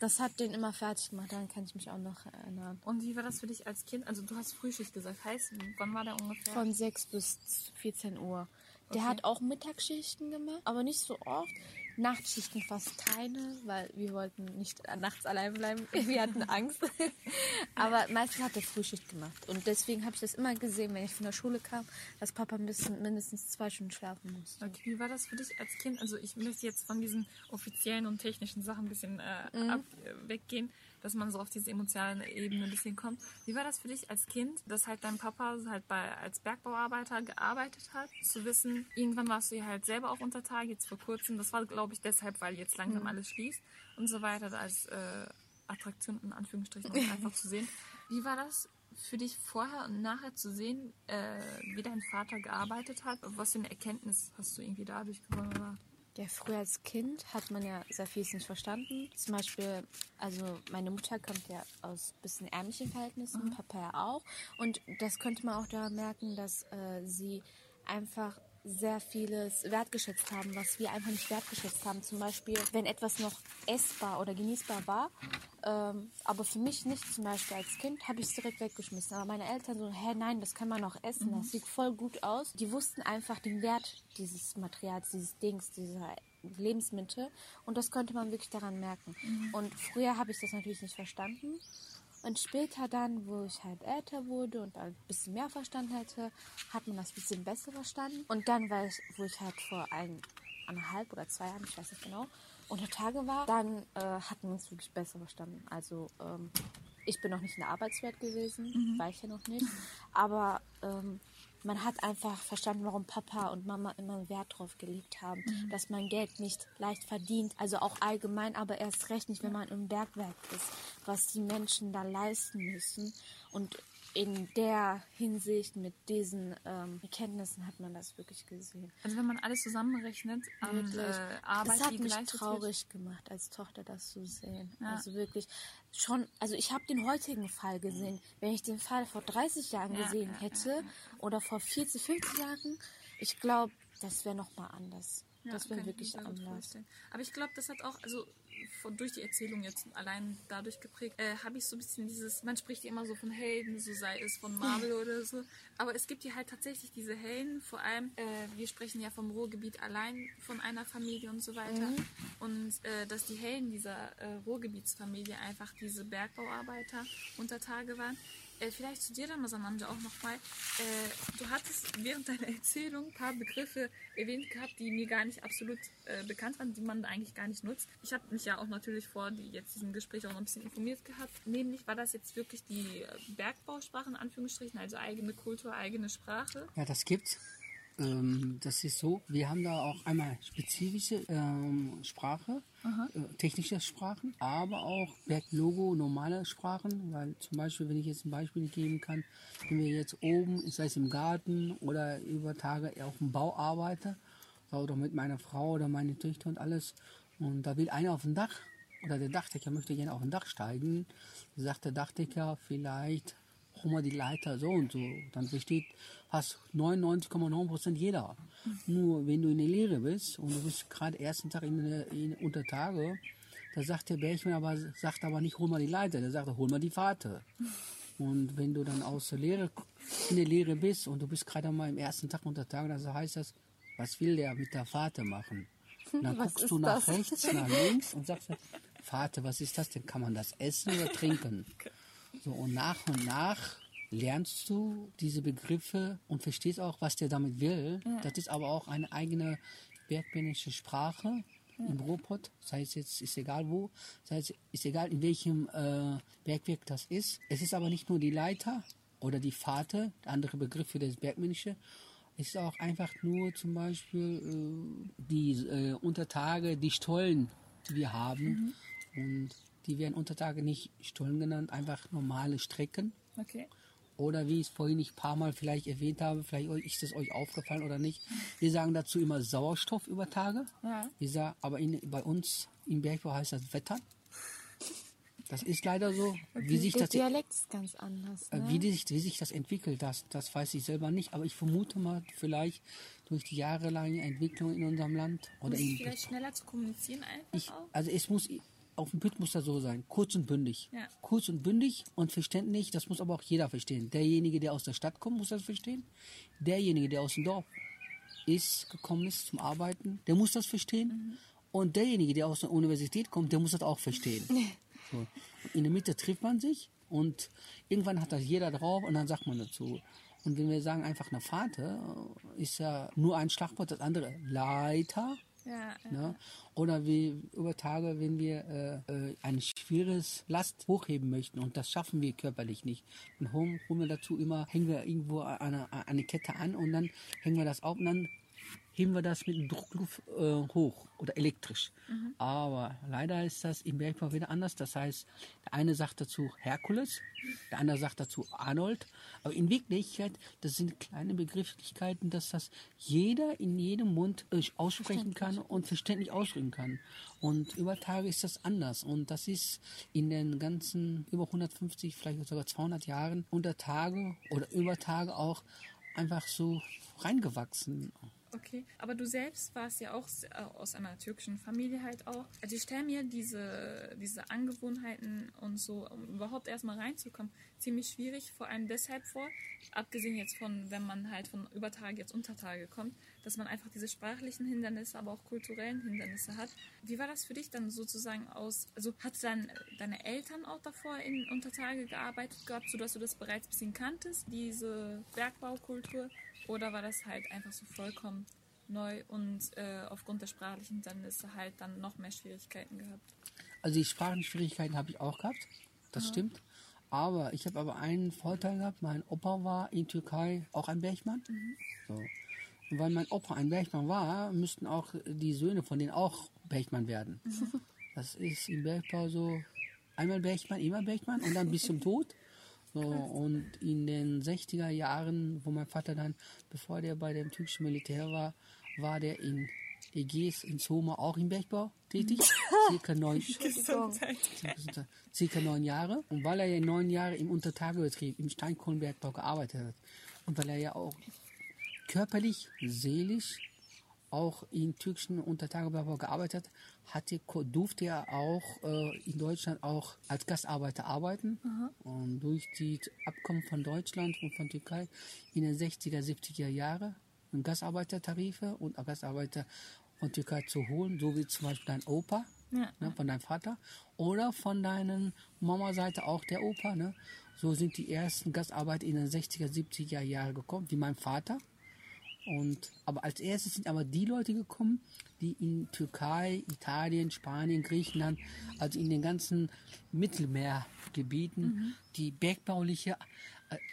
das hat den immer fertig gemacht, daran kann ich mich auch noch erinnern. Und wie war das für dich als Kind? Also du hast Frühschicht gesagt. Heißt, wann war der ungefähr? Von 6 bis 14 Uhr. Der Okay. hat auch Mittagsschichten gemacht, aber nicht so oft. Nachtschichten fast keine, weil wir wollten nicht nachts allein bleiben. Wir hatten Angst. Aber meistens hat er Frühschicht gemacht. Und deswegen habe ich das immer gesehen, wenn ich von der Schule kam, dass Papa ein bisschen, mindestens zwei Stunden schlafen musste. Okay, wie war das für dich als Kind? Also ich möchte jetzt von diesen offiziellen und technischen Sachen ein bisschen äh, Mhm. ab, äh, weggehen, dass man so auf diese emotionale Ebene ein bisschen kommt. Wie war das für dich als Kind, dass halt dein Papa halt bei, als Bergbauarbeiter gearbeitet hat? Zu wissen, irgendwann warst du ja halt selber auch unter Tage, jetzt vor kurzem. Das war, glaube ich, deshalb, weil jetzt langsam Mhm. alles schließt und so weiter, als äh, Attraktion in Anführungsstrichen einfach zu sehen. Wie war das für dich vorher und nachher zu sehen, äh, wie dein Vater gearbeitet hat? Was für eine Erkenntnis hast du irgendwie dadurch gewonnen? Oder? Ja, früher als Kind hat man ja sehr vieles nicht verstanden. Zum Beispiel, also meine Mutter kommt ja aus bisschen ärmlichen Verhältnissen, Papa ja auch. Und das könnte man auch daran merken, dass äh, sie einfach sehr vieles wertgeschätzt haben, was wir einfach nicht wertgeschätzt haben. Zum Beispiel, wenn etwas noch essbar oder genießbar war, ähm, aber für mich nicht zum Beispiel als Kind, habe ich es direkt weggeschmissen. Aber meine Eltern so, hä, nein, das kann man noch essen, das sieht voll gut aus. Die wussten einfach den Wert dieses Materials, dieses Dings, dieser Lebensmittel und das konnte man wirklich daran merken. Und früher habe ich das natürlich nicht verstanden. Und später dann, wo ich halt älter wurde und ein bisschen mehr verstanden hätte, hat man das ein bisschen besser verstanden. Und dann, weil ich, wo ich halt vor ein, eineinhalb oder zwei Jahren, ich weiß nicht genau, unter Tage war, dann äh, hat man es wirklich besser verstanden. Also ähm, ich bin noch nicht in der Arbeitswelt gewesen, war ich ja noch nicht. Aber ähm, man hat einfach verstanden, warum Papa und Mama immer Wert drauf gelegt haben, dass man Geld nicht leicht verdient. Also auch allgemein, aber erst recht nicht, wenn man im Bergwerk ist, was die Menschen da leisten müssen. Und in der Hinsicht mit diesen ähm, Erkenntnissen hat man das wirklich gesehen. Also wenn man alles zusammenrechnet an Wirklich. äh, Arbeit, das hat die mich wird. traurig gemacht, als Tochter das zu sehen. Ja. Also wirklich schon, also ich habe den heutigen Fall gesehen. Wenn ich den Fall vor 30 Jahren Ja, gesehen ja, hätte oder vor 40, 50 Jahren, ich glaube, das wäre nochmal anders. Ja, das wäre wirklich anders. Aber ich glaube, das hat auch, also von, durch die Erzählung jetzt allein dadurch geprägt, äh, habe ich so ein bisschen dieses, man spricht ja immer so von Helden, so sei es von Marvel oder so, aber es gibt hier halt tatsächlich diese Helden, vor allem, äh, wir sprechen ja vom Ruhrgebiet allein von einer Familie und so weiter. Und äh, dass die Helden dieser äh, Ruhrgebietsfamilie einfach diese Bergbauarbeiter unter Tage waren. Äh, vielleicht zu dir dann, Masamanja, auch nochmal. Äh, du hattest während deiner Erzählung ein paar Begriffe erwähnt gehabt, die mir gar nicht absolut äh, bekannt waren, die man eigentlich gar nicht nutzt. Ich habe mich ja auch natürlich vor die, jetzt diesem Gespräch auch noch ein bisschen informiert gehabt. Nämlich war das jetzt wirklich die äh, Bergbausprache in Anführungsstrichen, also eigene Kultur, eigene Sprache. Ja, das gibt's. Ähm, das ist so, wir haben da auch einmal spezifische ähm, Sprache, äh, technische Sprachen, aber auch Berglogo, normale Sprachen, weil zum Beispiel, wenn ich jetzt ein Beispiel geben kann, wenn wir jetzt oben, sei es im Garten oder über Tage auf dem Bau arbeiten, oder mit meiner Frau oder meinen Töchtern und alles, und da will einer auf dem Dach, oder der Dachdecker möchte gerne auf dem Dach steigen, sagt der Dachdecker vielleicht, hol mal die Leiter so und so. Dann versteht fast 99,9 Prozent jeder. Nur wenn du in der Lehre bist und du bist gerade ersten Tag in, in unter Tage, da sagt der Bergmann aber, sagt aber nicht, hol mal die Leiter, der sagt, hol mal die Fahrt. Und wenn du dann aus der Lehre, in der Lehre bist und du bist gerade mal im ersten Tag unter Tage, dann heißt das, was will der mit der Fahrt machen? Und dann Was guckst du nach das? rechts, nach links und sagst, Vater, was ist das denn? Kann man das essen oder trinken? So, und nach und nach lernst du diese Begriffe und verstehst auch, was der damit will. Das ist aber auch eine eigene bergbänische Sprache im Ruhrpott. Sei es jetzt, ist egal wo, sei es, ist egal in welchem äh, Bergwerk das ist. Es ist aber nicht nur die Leiter oder die Fahrt, andere Begriffe für das Bergmännische. Es ist auch einfach nur zum Beispiel äh, die äh, Untertage, die Stollen, die wir haben. Und die werden Untertage nicht Stollen genannt, einfach normale Strecken. Okay. Oder wie ich es vorhin ein paar Mal vielleicht erwähnt habe, vielleicht ist es euch aufgefallen oder nicht. Wir sagen dazu immer Sauerstoff über Tage. Ja. Wir sagen, aber in, bei uns im Bergbau heißt das Wetter. Das ist leider so. Wie sich Der das Dialekt ist ganz anders. äh, Ne? Wie, sich, wie sich das entwickelt, das, das weiß ich selber nicht. Aber ich vermute mal, vielleicht durch die jahrelange Entwicklung in unserem Land Um oder in, vielleicht schneller zu kommunizieren einfach ich, auch. also es muss auf dem Bild muss das so sein, kurz und bündig. Ja. Kurz und bündig und verständlich, das muss aber auch jeder verstehen. Derjenige, der aus der Stadt kommt, muss das verstehen. Derjenige, der aus dem Dorf ist, gekommen ist zum Arbeiten, der muss das verstehen. Mhm. Und derjenige, der aus der Universität kommt, der muss das auch verstehen. So. In der Mitte trifft man sich und irgendwann hat das jeder drauf und dann sagt man dazu. Und wenn wir sagen einfach eine Fahrt, ist ja nur ein Schlagwort, das andere Leiter. Ja. Ne? Oder wie über Tage, wenn wir äh, äh, ein schweres Last hochheben möchten und das schaffen wir körperlich nicht. Dann holen, holen wir dazu immer, hängen wir irgendwo eine, eine Kette an und dann hängen wir das auf und dann heben wir das mit dem Druckluft äh, hoch oder elektrisch. Aber leider ist das im Bergbau wieder anders. Das heißt, der eine sagt dazu Herkules, der andere sagt dazu Arnold. Aber in Wirklichkeit, das sind kleine Begrifflichkeiten, dass das jeder in jedem Mund äh, aussprechen kann und verständlich ausdrücken kann. Und über Tage ist das anders. Und das ist in den ganzen über 150, vielleicht sogar 200 Jahren unter Tage oder über Tage auch einfach so reingewachsen. Okay, aber du selbst warst ja auch äh, aus einer türkischen Familie halt auch. Also ich stelle mir diese, diese Angewohnheiten und so, um überhaupt erstmal reinzukommen, ziemlich schwierig, vor allem deshalb vor, abgesehen jetzt von, wenn man halt von Übertage jetzt Untertage kommt, dass man einfach diese sprachlichen Hindernisse, aber auch kulturellen Hindernisse hat. Wie war das für dich dann sozusagen aus, also hat dann deine Eltern auch davor in Untertage gearbeitet gehabt, sodass du das bereits ein bisschen kanntest, diese Bergbaukultur? Oder war das halt einfach so vollkommen neu und äh, aufgrund der sprachlichen Hindernisse halt dann noch mehr Schwierigkeiten gehabt? Also die Sprachenschwierigkeiten habe ich auch gehabt, das stimmt. Aber ich habe aber einen Vorteil gehabt, mein Opa war in Türkei auch ein Bergmann. So. Und weil mein Opa ein Bergmann war, müssten auch die Söhne von denen auch Bergmann werden. Das ist im Bergbau so, einmal Bergmann, immer Bergmann und dann bis zum Tod. So, und in den 60er Jahren, wo mein Vater dann, bevor der bei dem türkischen Militär war, war der in Ägäis in Soma auch im Bergbau tätig. Circa neun, circa neun Jahre. Und weil er ja neun Jahre im Untertagebetrieb, im Steinkohlenbergbau gearbeitet hat und weil er ja auch körperlich, seelisch auch im türkischen Untertagebergbau gearbeitet hat, hatte, durfte er auch äh, in Deutschland auch als Gastarbeiter arbeiten. Und durch die Abkommen von Deutschland und von Türkei in den 60er, 70er Jahre Gastarbeitertarife und Gastarbeiter von Türkei zu holen, so wie zum Beispiel dein Opa, Ja. ne, von deinem Vater oder von deinen Mama-Seite auch der Opa. Ne? So sind die ersten Gastarbeiter in den 60er, 70er Jahren gekommen, wie mein Vater. Und, aber als erstes sind aber die Leute gekommen, die in Türkei, Italien, Spanien, Griechenland, also in den ganzen Mittelmeergebieten, die bergbauliche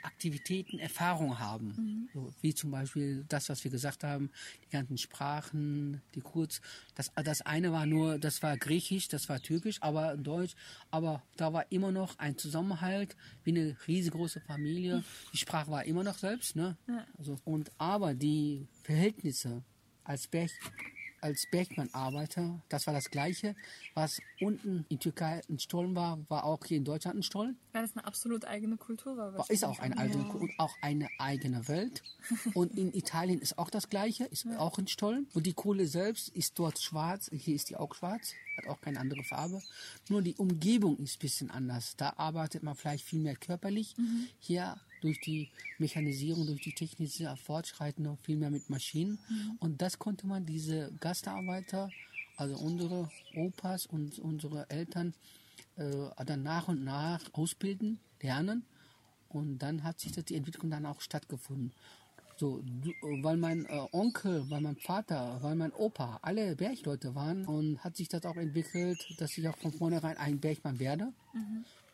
Aktivitäten, Erfahrung haben. So, wie zum Beispiel das, was wir gesagt haben, die ganzen Sprachen, die Kurz. Das, das eine war nur, das war Griechisch, das war Türkisch, aber Deutsch. Aber da war immer noch ein Zusammenhalt, wie eine riesengroße Familie. Die Sprache war immer noch selbst, ne? Also, und aber die Verhältnisse als Berg, als Bergmann-Arbeiter, das war das Gleiche. Was unten in Türkei ein Stollen war, war auch hier in Deutschland ein Stollen. Weil das eine absolut eigene Kultur war. Ist auch eine eigene, und auch eine eigene Welt. Und in Italien ist auch das Gleiche, ist auch ein Stollen. Und die Kohle selbst ist dort schwarz, hier ist die auch schwarz, hat auch keine andere Farbe. Nur die Umgebung ist ein bisschen anders. Da arbeitet man vielleicht viel mehr körperlich. Hier durch die Mechanisierung, durch die technische Fortschreiten noch viel mehr mit Maschinen. Und das konnte man diese Gastarbeiter, also unsere Opas und unsere Eltern, äh, dann nach und nach ausbilden, lernen. Und dann hat sich das, die Entwicklung dann auch stattgefunden. So, weil mein äh, Onkel, weil mein Vater, weil mein Opa alle Bergleute waren und hat sich das auch entwickelt, dass ich auch von vornherein ein Bergmann werde.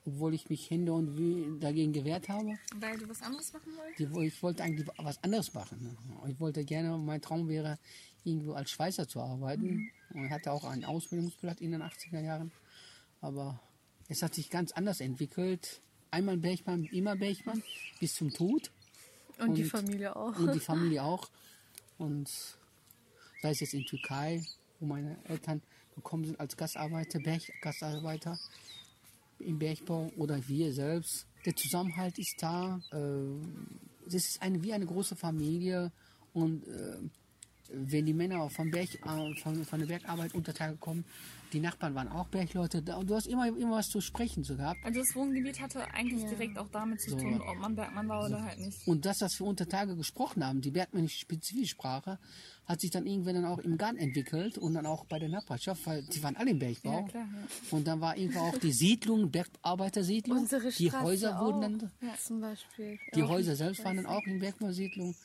Obwohl ich mich Hände und Weh dagegen gewehrt habe. Weil du was anderes machen wolltest? Die, ich wollte eigentlich was anderes machen. ne? Ich wollte gerne, mein Traum wäre, irgendwo als Schweißer zu arbeiten. Und hatte auch einen Ausbildungsplatz in den 80er Jahren. Aber es hat sich ganz anders entwickelt. Einmal Bergmann, immer Bergmann, bis zum Tod. Und, die Und- Familie auch. Und die Familie auch. Und sei es jetzt in Türkei, wo meine Eltern gekommen sind als Gastarbeiter, Berggastarbeiter im Bergbau oder wir selbst. Der Zusammenhalt ist da. Äh, es ist eine, wie eine große Familie und äh, wenn die Männer vom Berg, äh, von, von der Bergarbeit unter Tage kommen, die Nachbarn waren auch Bergleute. Da, du hast immer, immer was zu sprechen zu gehabt. Also das Wohngebiet hatte eigentlich direkt auch damit zu So. tun, ob man Bergmann war oder halt nicht. Und das, was wir unter Tage gesprochen haben, die bergmännische Spezifischsprache, hat sich dann irgendwann dann auch im Garten entwickelt und dann auch bei der Nachbarschaft, weil die waren alle im Bergbau. Ja, klar, ja. Und dann war irgendwann auch die Siedlung, Bergarbeitersiedlung. Unsere die Straße Häuser auch, wurden dann, Zum Beispiel. die Auch Häuser in- selbst waren dann auch in Bergbausiedlung.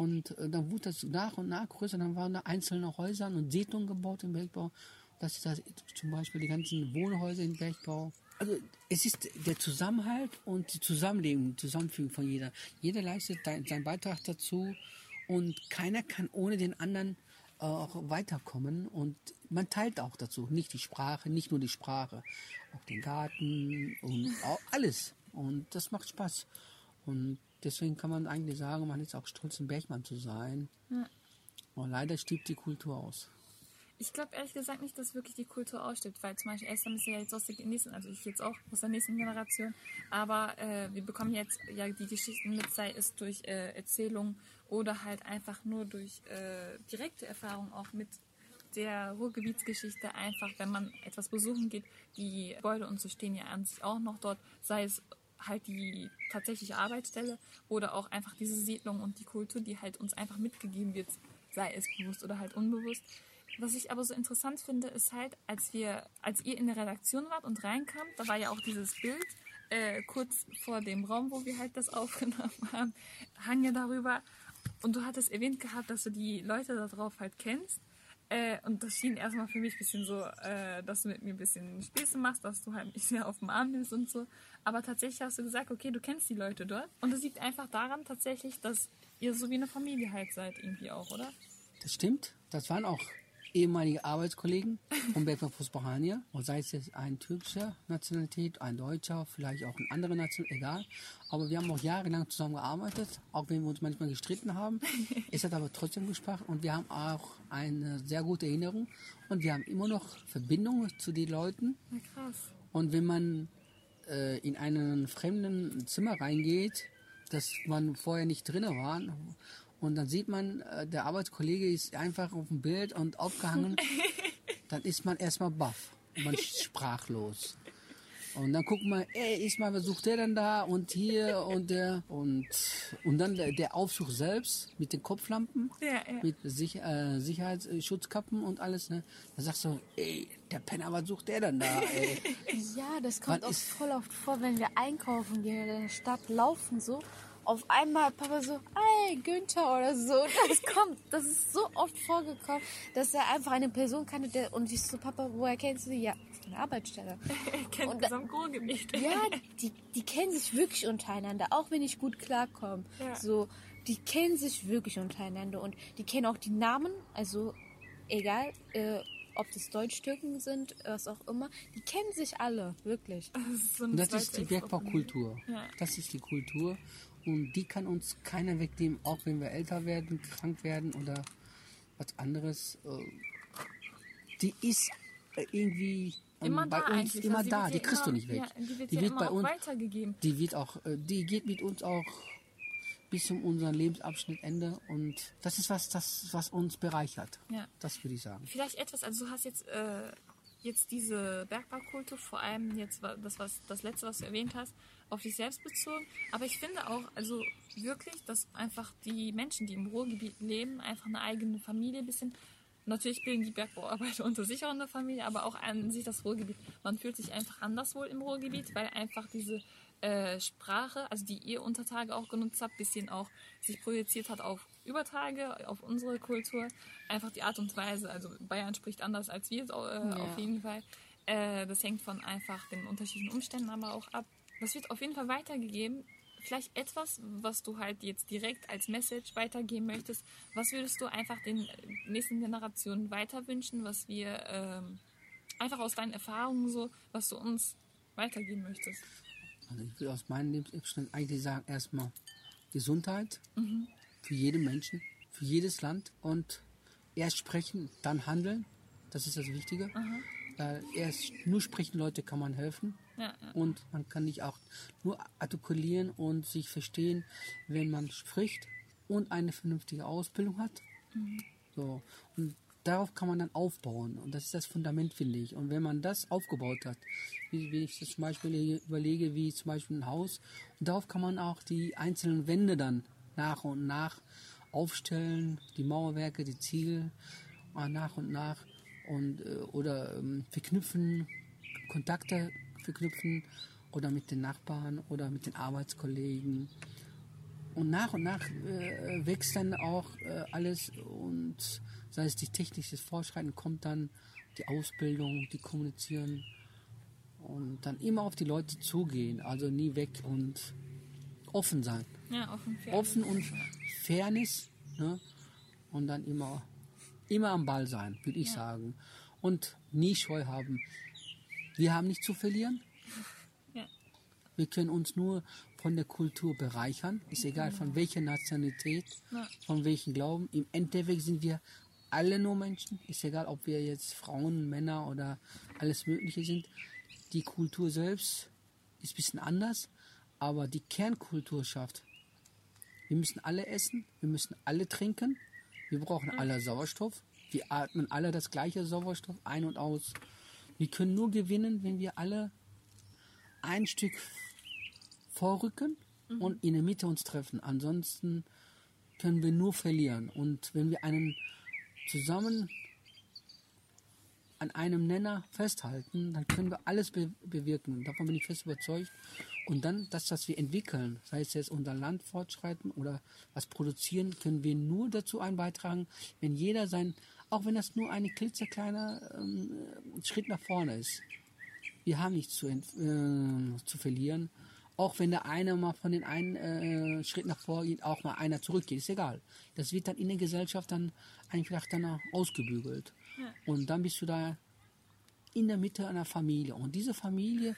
Und äh, dann wurde das nach und nach größer. Dann waren da einzelne Häuser und Siedlungen gebaut im Bergbau. Das ist das, zum Beispiel die ganzen Wohnhäuser im Bergbau. Also es ist der Zusammenhalt und die Zusammenlegung, Zusammenfügung von jeder. Jeder leistet seinen Beitrag dazu und keiner kann ohne den anderen äh, auch weiterkommen. Und man teilt auch dazu, nicht die Sprache, nicht nur die Sprache, auch den Garten und auch alles. Und das macht Spaß. Und deswegen kann man eigentlich sagen, man ist auch stolz, ein Bergmann zu sein. Aber leider stirbt die Kultur aus. Ich glaube ehrlich gesagt nicht, dass wirklich die Kultur ausstirbt, weil zum Beispiel Esther ist ja jetzt aus der nächsten, also ich jetzt auch aus der nächsten Generation, aber äh, wir bekommen jetzt ja die Geschichten mit, sei es durch äh, Erzählung oder halt einfach nur durch äh, direkte Erfahrung auch mit der Ruhrgebietsgeschichte einfach, wenn man etwas besuchen geht, die Gebäude und so stehen ja an sich auch noch dort, sei es halt die tatsächliche Arbeitsstelle oder auch einfach diese Siedlung und die Kultur, die halt uns einfach mitgegeben wird, sei es bewusst oder halt unbewusst. Was ich aber so interessant finde, ist halt, als wir, als ihr in der Redaktion wart und reinkamt, da war ja auch dieses Bild äh, kurz vor dem Raum, wo wir halt das aufgenommen haben, hang ja darüber. Und du hattest erwähnt gehabt, dass du die Leute da drauf halt kennst. Äh, und das schien erstmal für mich ein bisschen so, äh, dass du mit mir ein bisschen Späße machst, dass du halt mich sehr auf den Arm nimmst und so. Aber tatsächlich hast du gesagt, okay, du kennst die Leute dort. Und das liegt einfach daran tatsächlich, dass ihr so wie eine Familie halt seid irgendwie auch, oder? Das stimmt. Das waren auch ehemalige Arbeitskollegen vom Bergwerk Fußballania. Und sei es jetzt ein türkischer Nationalität, ein Deutscher, vielleicht auch ein anderer Nationalität, egal. Aber wir haben auch jahrelang zusammengearbeitet, auch wenn wir uns manchmal gestritten haben. es hat aber trotzdem gesprochen und wir haben auch eine sehr gute Erinnerung. Und wir haben immer noch Verbindungen zu den Leuten. Na krass. Und wenn man äh, in einen fremden Zimmer reingeht, das man vorher nicht drin war, und dann sieht man, äh, der Arbeitskollege ist einfach auf dem Bild und aufgehangen, dann ist man erstmal baff. Man ist sprachlos. Und dann guckt man, ey, Ismail, was sucht der denn da? Und hier und der. Und, und dann der, der Aufzug selbst mit den Kopflampen, Ja, ja. mit Sich, äh, Sicherheitsschutzkappen und alles. Ne? Da sagst du, ey, der Penner, was sucht der denn da? Ey? Ja, das kommt Was auch voll oft vor, wenn wir einkaufen gehen in der Stadt, laufen so. Auf einmal Papa so, ey, Günther oder so. Das kommt, das ist so oft vorgekommen, dass er einfach eine Person kannte der, und ich so, Papa, woher kennst du die? Ja, von der Arbeitsstelle. Kennt Und da- gesamt Ruhrgebiet. Ja, die, die kennen sich wirklich untereinander, auch wenn ich gut klarkomme. Ja. So, die kennen sich wirklich untereinander und die kennen auch die Namen, also egal, äh, ob das Deutsch-Türken sind, was auch immer, die kennen sich alle, wirklich. Das ist, so Und das ist die Bergbaukultur. Ja. Das ist die Kultur. Und die kann uns keiner wegnehmen, auch wenn wir älter werden, krank werden oder was anderes. Äh, Die ist irgendwie ähm, Immer bei da uns immer Also da. Die kriegst du nicht weg. Ja, die wird die wird immer bei uns, weitergegeben. die wird auch, äh, die geht mit uns auch bis zum unseren Lebensabschnittende und das ist was, das was uns bereichert. Ja. Das würde ich sagen. Vielleicht etwas, also du hast jetzt, äh, jetzt diese Bergbaukultur, vor allem jetzt das, was, das letzte, was du erwähnt hast, auf dich selbst bezogen. Aber ich finde auch, also wirklich, dass einfach die Menschen, die im Ruhrgebiet leben, einfach eine eigene Familie ein bisschen. Natürlich bilden die Bergbauarbeiter unter sich auch eine Familie, aber auch an sich das Ruhrgebiet. Man fühlt sich einfach anders wohl im Ruhrgebiet, weil einfach diese äh, Sprache, also die ihr unter Tage auch genutzt habt, bisschen auch sich projiziert hat auf Übertage, auf unsere Kultur. Einfach die Art und Weise, also Bayern spricht anders als wir, äh, auf jeden Fall. Äh, das hängt von einfach den unterschiedlichen Umständen aber auch ab. Das wird auf jeden Fall weitergegeben. Vielleicht etwas, was du halt jetzt direkt als Message weitergeben möchtest. Was würdest du einfach den nächsten Generationen weiter wünschen, was wir ähm, einfach aus deinen Erfahrungen so, was du uns weitergeben möchtest? Also ich will aus meinem Lebensabschnitt eigentlich sagen, erstmal Gesundheit für jeden Menschen, für jedes Land und erst sprechen, dann handeln. Das ist das Wichtige. Weil erst nur sprechen Leute kann man helfen. Ja, ja. Und man kann nicht auch nur artikulieren und sich verstehen, wenn man spricht und eine vernünftige Ausbildung hat. So. Und darauf kann man dann aufbauen. Und das ist das Fundament, finde ich. Und wenn man das aufgebaut hat, wie, wie ich das zum Beispiel überlege, wie zum Beispiel ein Haus, und darauf kann man auch die einzelnen Wände dann nach und nach aufstellen, die Mauerwerke, die Ziegel äh, nach und nach und äh, oder ähm, verknüpfen, Kontakte verknüpfen oder mit den Nachbarn oder mit den Arbeitskollegen. Und nach und nach äh, wächst dann auch äh, alles und sei es die technische Fortschreiten, kommt dann die Ausbildung, die Kommunizieren und dann immer auf die Leute zugehen, also nie weg und offen sein. Ja, offen. Offen und Fairness ne? und dann immer, immer am Ball sein, würde ich Ja. sagen. Und nie Scheu haben. Wir haben nichts zu verlieren. Ja. Wir können uns nur von der Kultur bereichern. Ist egal von welcher Nationalität, Ja. von welchem Glauben. Im Endeffekt sind wir alle nur Menschen. Ist egal, ob wir jetzt Frauen, Männer oder alles Mögliche sind. Die Kultur selbst ist ein bisschen anders, aber die Kernkultur schafft. Wir müssen alle essen, wir müssen alle trinken, wir brauchen alle Sauerstoff, wir atmen alle das gleiche Sauerstoff ein und aus. Wir können nur gewinnen, wenn wir alle ein Stück vorrücken und in der Mitte uns treffen. Ansonsten können wir nur verlieren. Und wenn wir einen zusammen an einem Nenner festhalten, dann können wir alles be bewirken. Davon bin ich fest überzeugt. Und dann das, was wir entwickeln, sei es jetzt unser Land fortschreiten oder was produzieren, können wir nur dazu einen beitragen, wenn jeder sein, auch wenn das nur ein klitzekleiner ähm, Schritt nach vorne ist. Wir haben nichts zu, äh, zu verlieren. Auch wenn der eine mal von den einen äh, Schritt nach vorne geht, auch mal einer zurückgeht, ist egal. Das wird dann in der Gesellschaft dann einfach dann ausgebügelt. Und dann bist du da in der Mitte einer Familie. Und diese Familie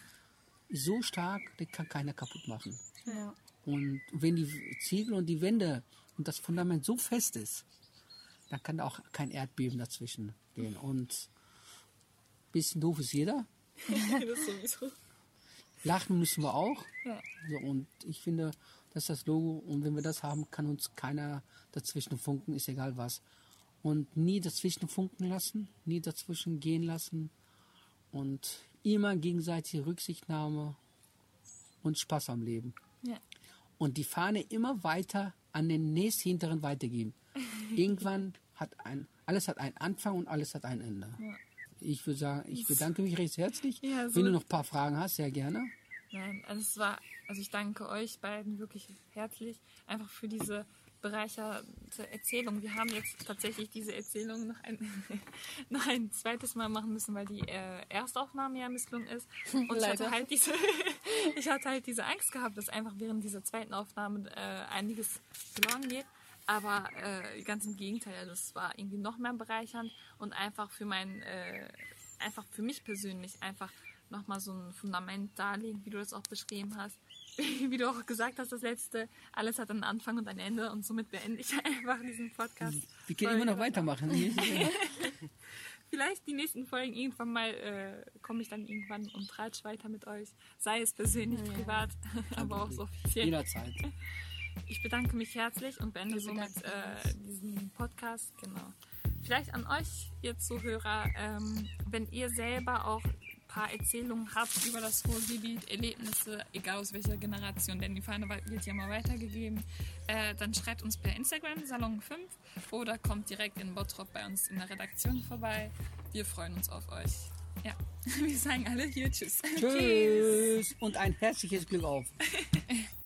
ist so stark, die kann keiner kaputt machen. Ja. Und wenn die Ziegel und die Wände und das Fundament so fest ist, dann kann da auch kein Erdbeben dazwischen gehen. Und bisschen doof ist jeder. das sowieso. Lachen müssen wir auch. Ja. So, und ich finde, das ist das Logo. Und wenn wir das haben, kann uns keiner dazwischen funken, ist egal was. Und nie dazwischen funken lassen, nie dazwischen gehen lassen. Und immer gegenseitige Rücksichtnahme und Spaß am Leben. Ja. Und die Fahne immer weiter an den nächsthinteren weitergeben. Irgendwann hat ein, alles hat einen Anfang und alles hat ein Ende. Ja. Ich würde sagen, ich bedanke mich recht herzlich. Ja, so- Wenn du noch ein paar Fragen hast, sehr gerne. Nein, also es war, also ich danke euch beiden wirklich herzlich einfach für diese bereicherte Erzählung. Wir haben jetzt tatsächlich diese Erzählung noch ein, noch ein zweites Mal machen müssen, weil die äh, Erstaufnahme ja misslungen ist. Und ich hatte halt diese, ich hatte halt diese Angst gehabt, dass einfach während dieser zweiten Aufnahme äh, einiges verloren geht. Aber äh, ganz im Gegenteil, also es war irgendwie noch mehr bereichernd und einfach für mein, äh, einfach für mich persönlich einfach nochmal so ein Fundament darlegen, wie du das auch beschrieben hast. Wie du auch gesagt hast, das letzte, alles hat einen Anfang und ein Ende und somit beende ich einfach diesen Podcast. Wir können immer noch weitermachen. Vielleicht die nächsten Folgen irgendwann mal äh, komme ich dann irgendwann und tratsch weiter mit euch. Sei es persönlich, privat, aber auch so offiziell. Jederzeit. Ich bedanke mich herzlich und beende somit äh, diesen Podcast. Genau. Vielleicht an euch, ihr Zuhörer, ähm, wenn ihr selber auch paar Erzählungen habt über das Ruhrgebiet, Erlebnisse, egal aus welcher Generation, denn die Fahne wird ja mal weitergegeben, äh, dann schreibt uns per Instagram Salon 5 oder kommt direkt in Bottrop bei uns in der Redaktion vorbei. Wir freuen uns auf euch. Ja, wir sagen alle hier Tschüss. Tschüss. Und ein herzliches Glück auf.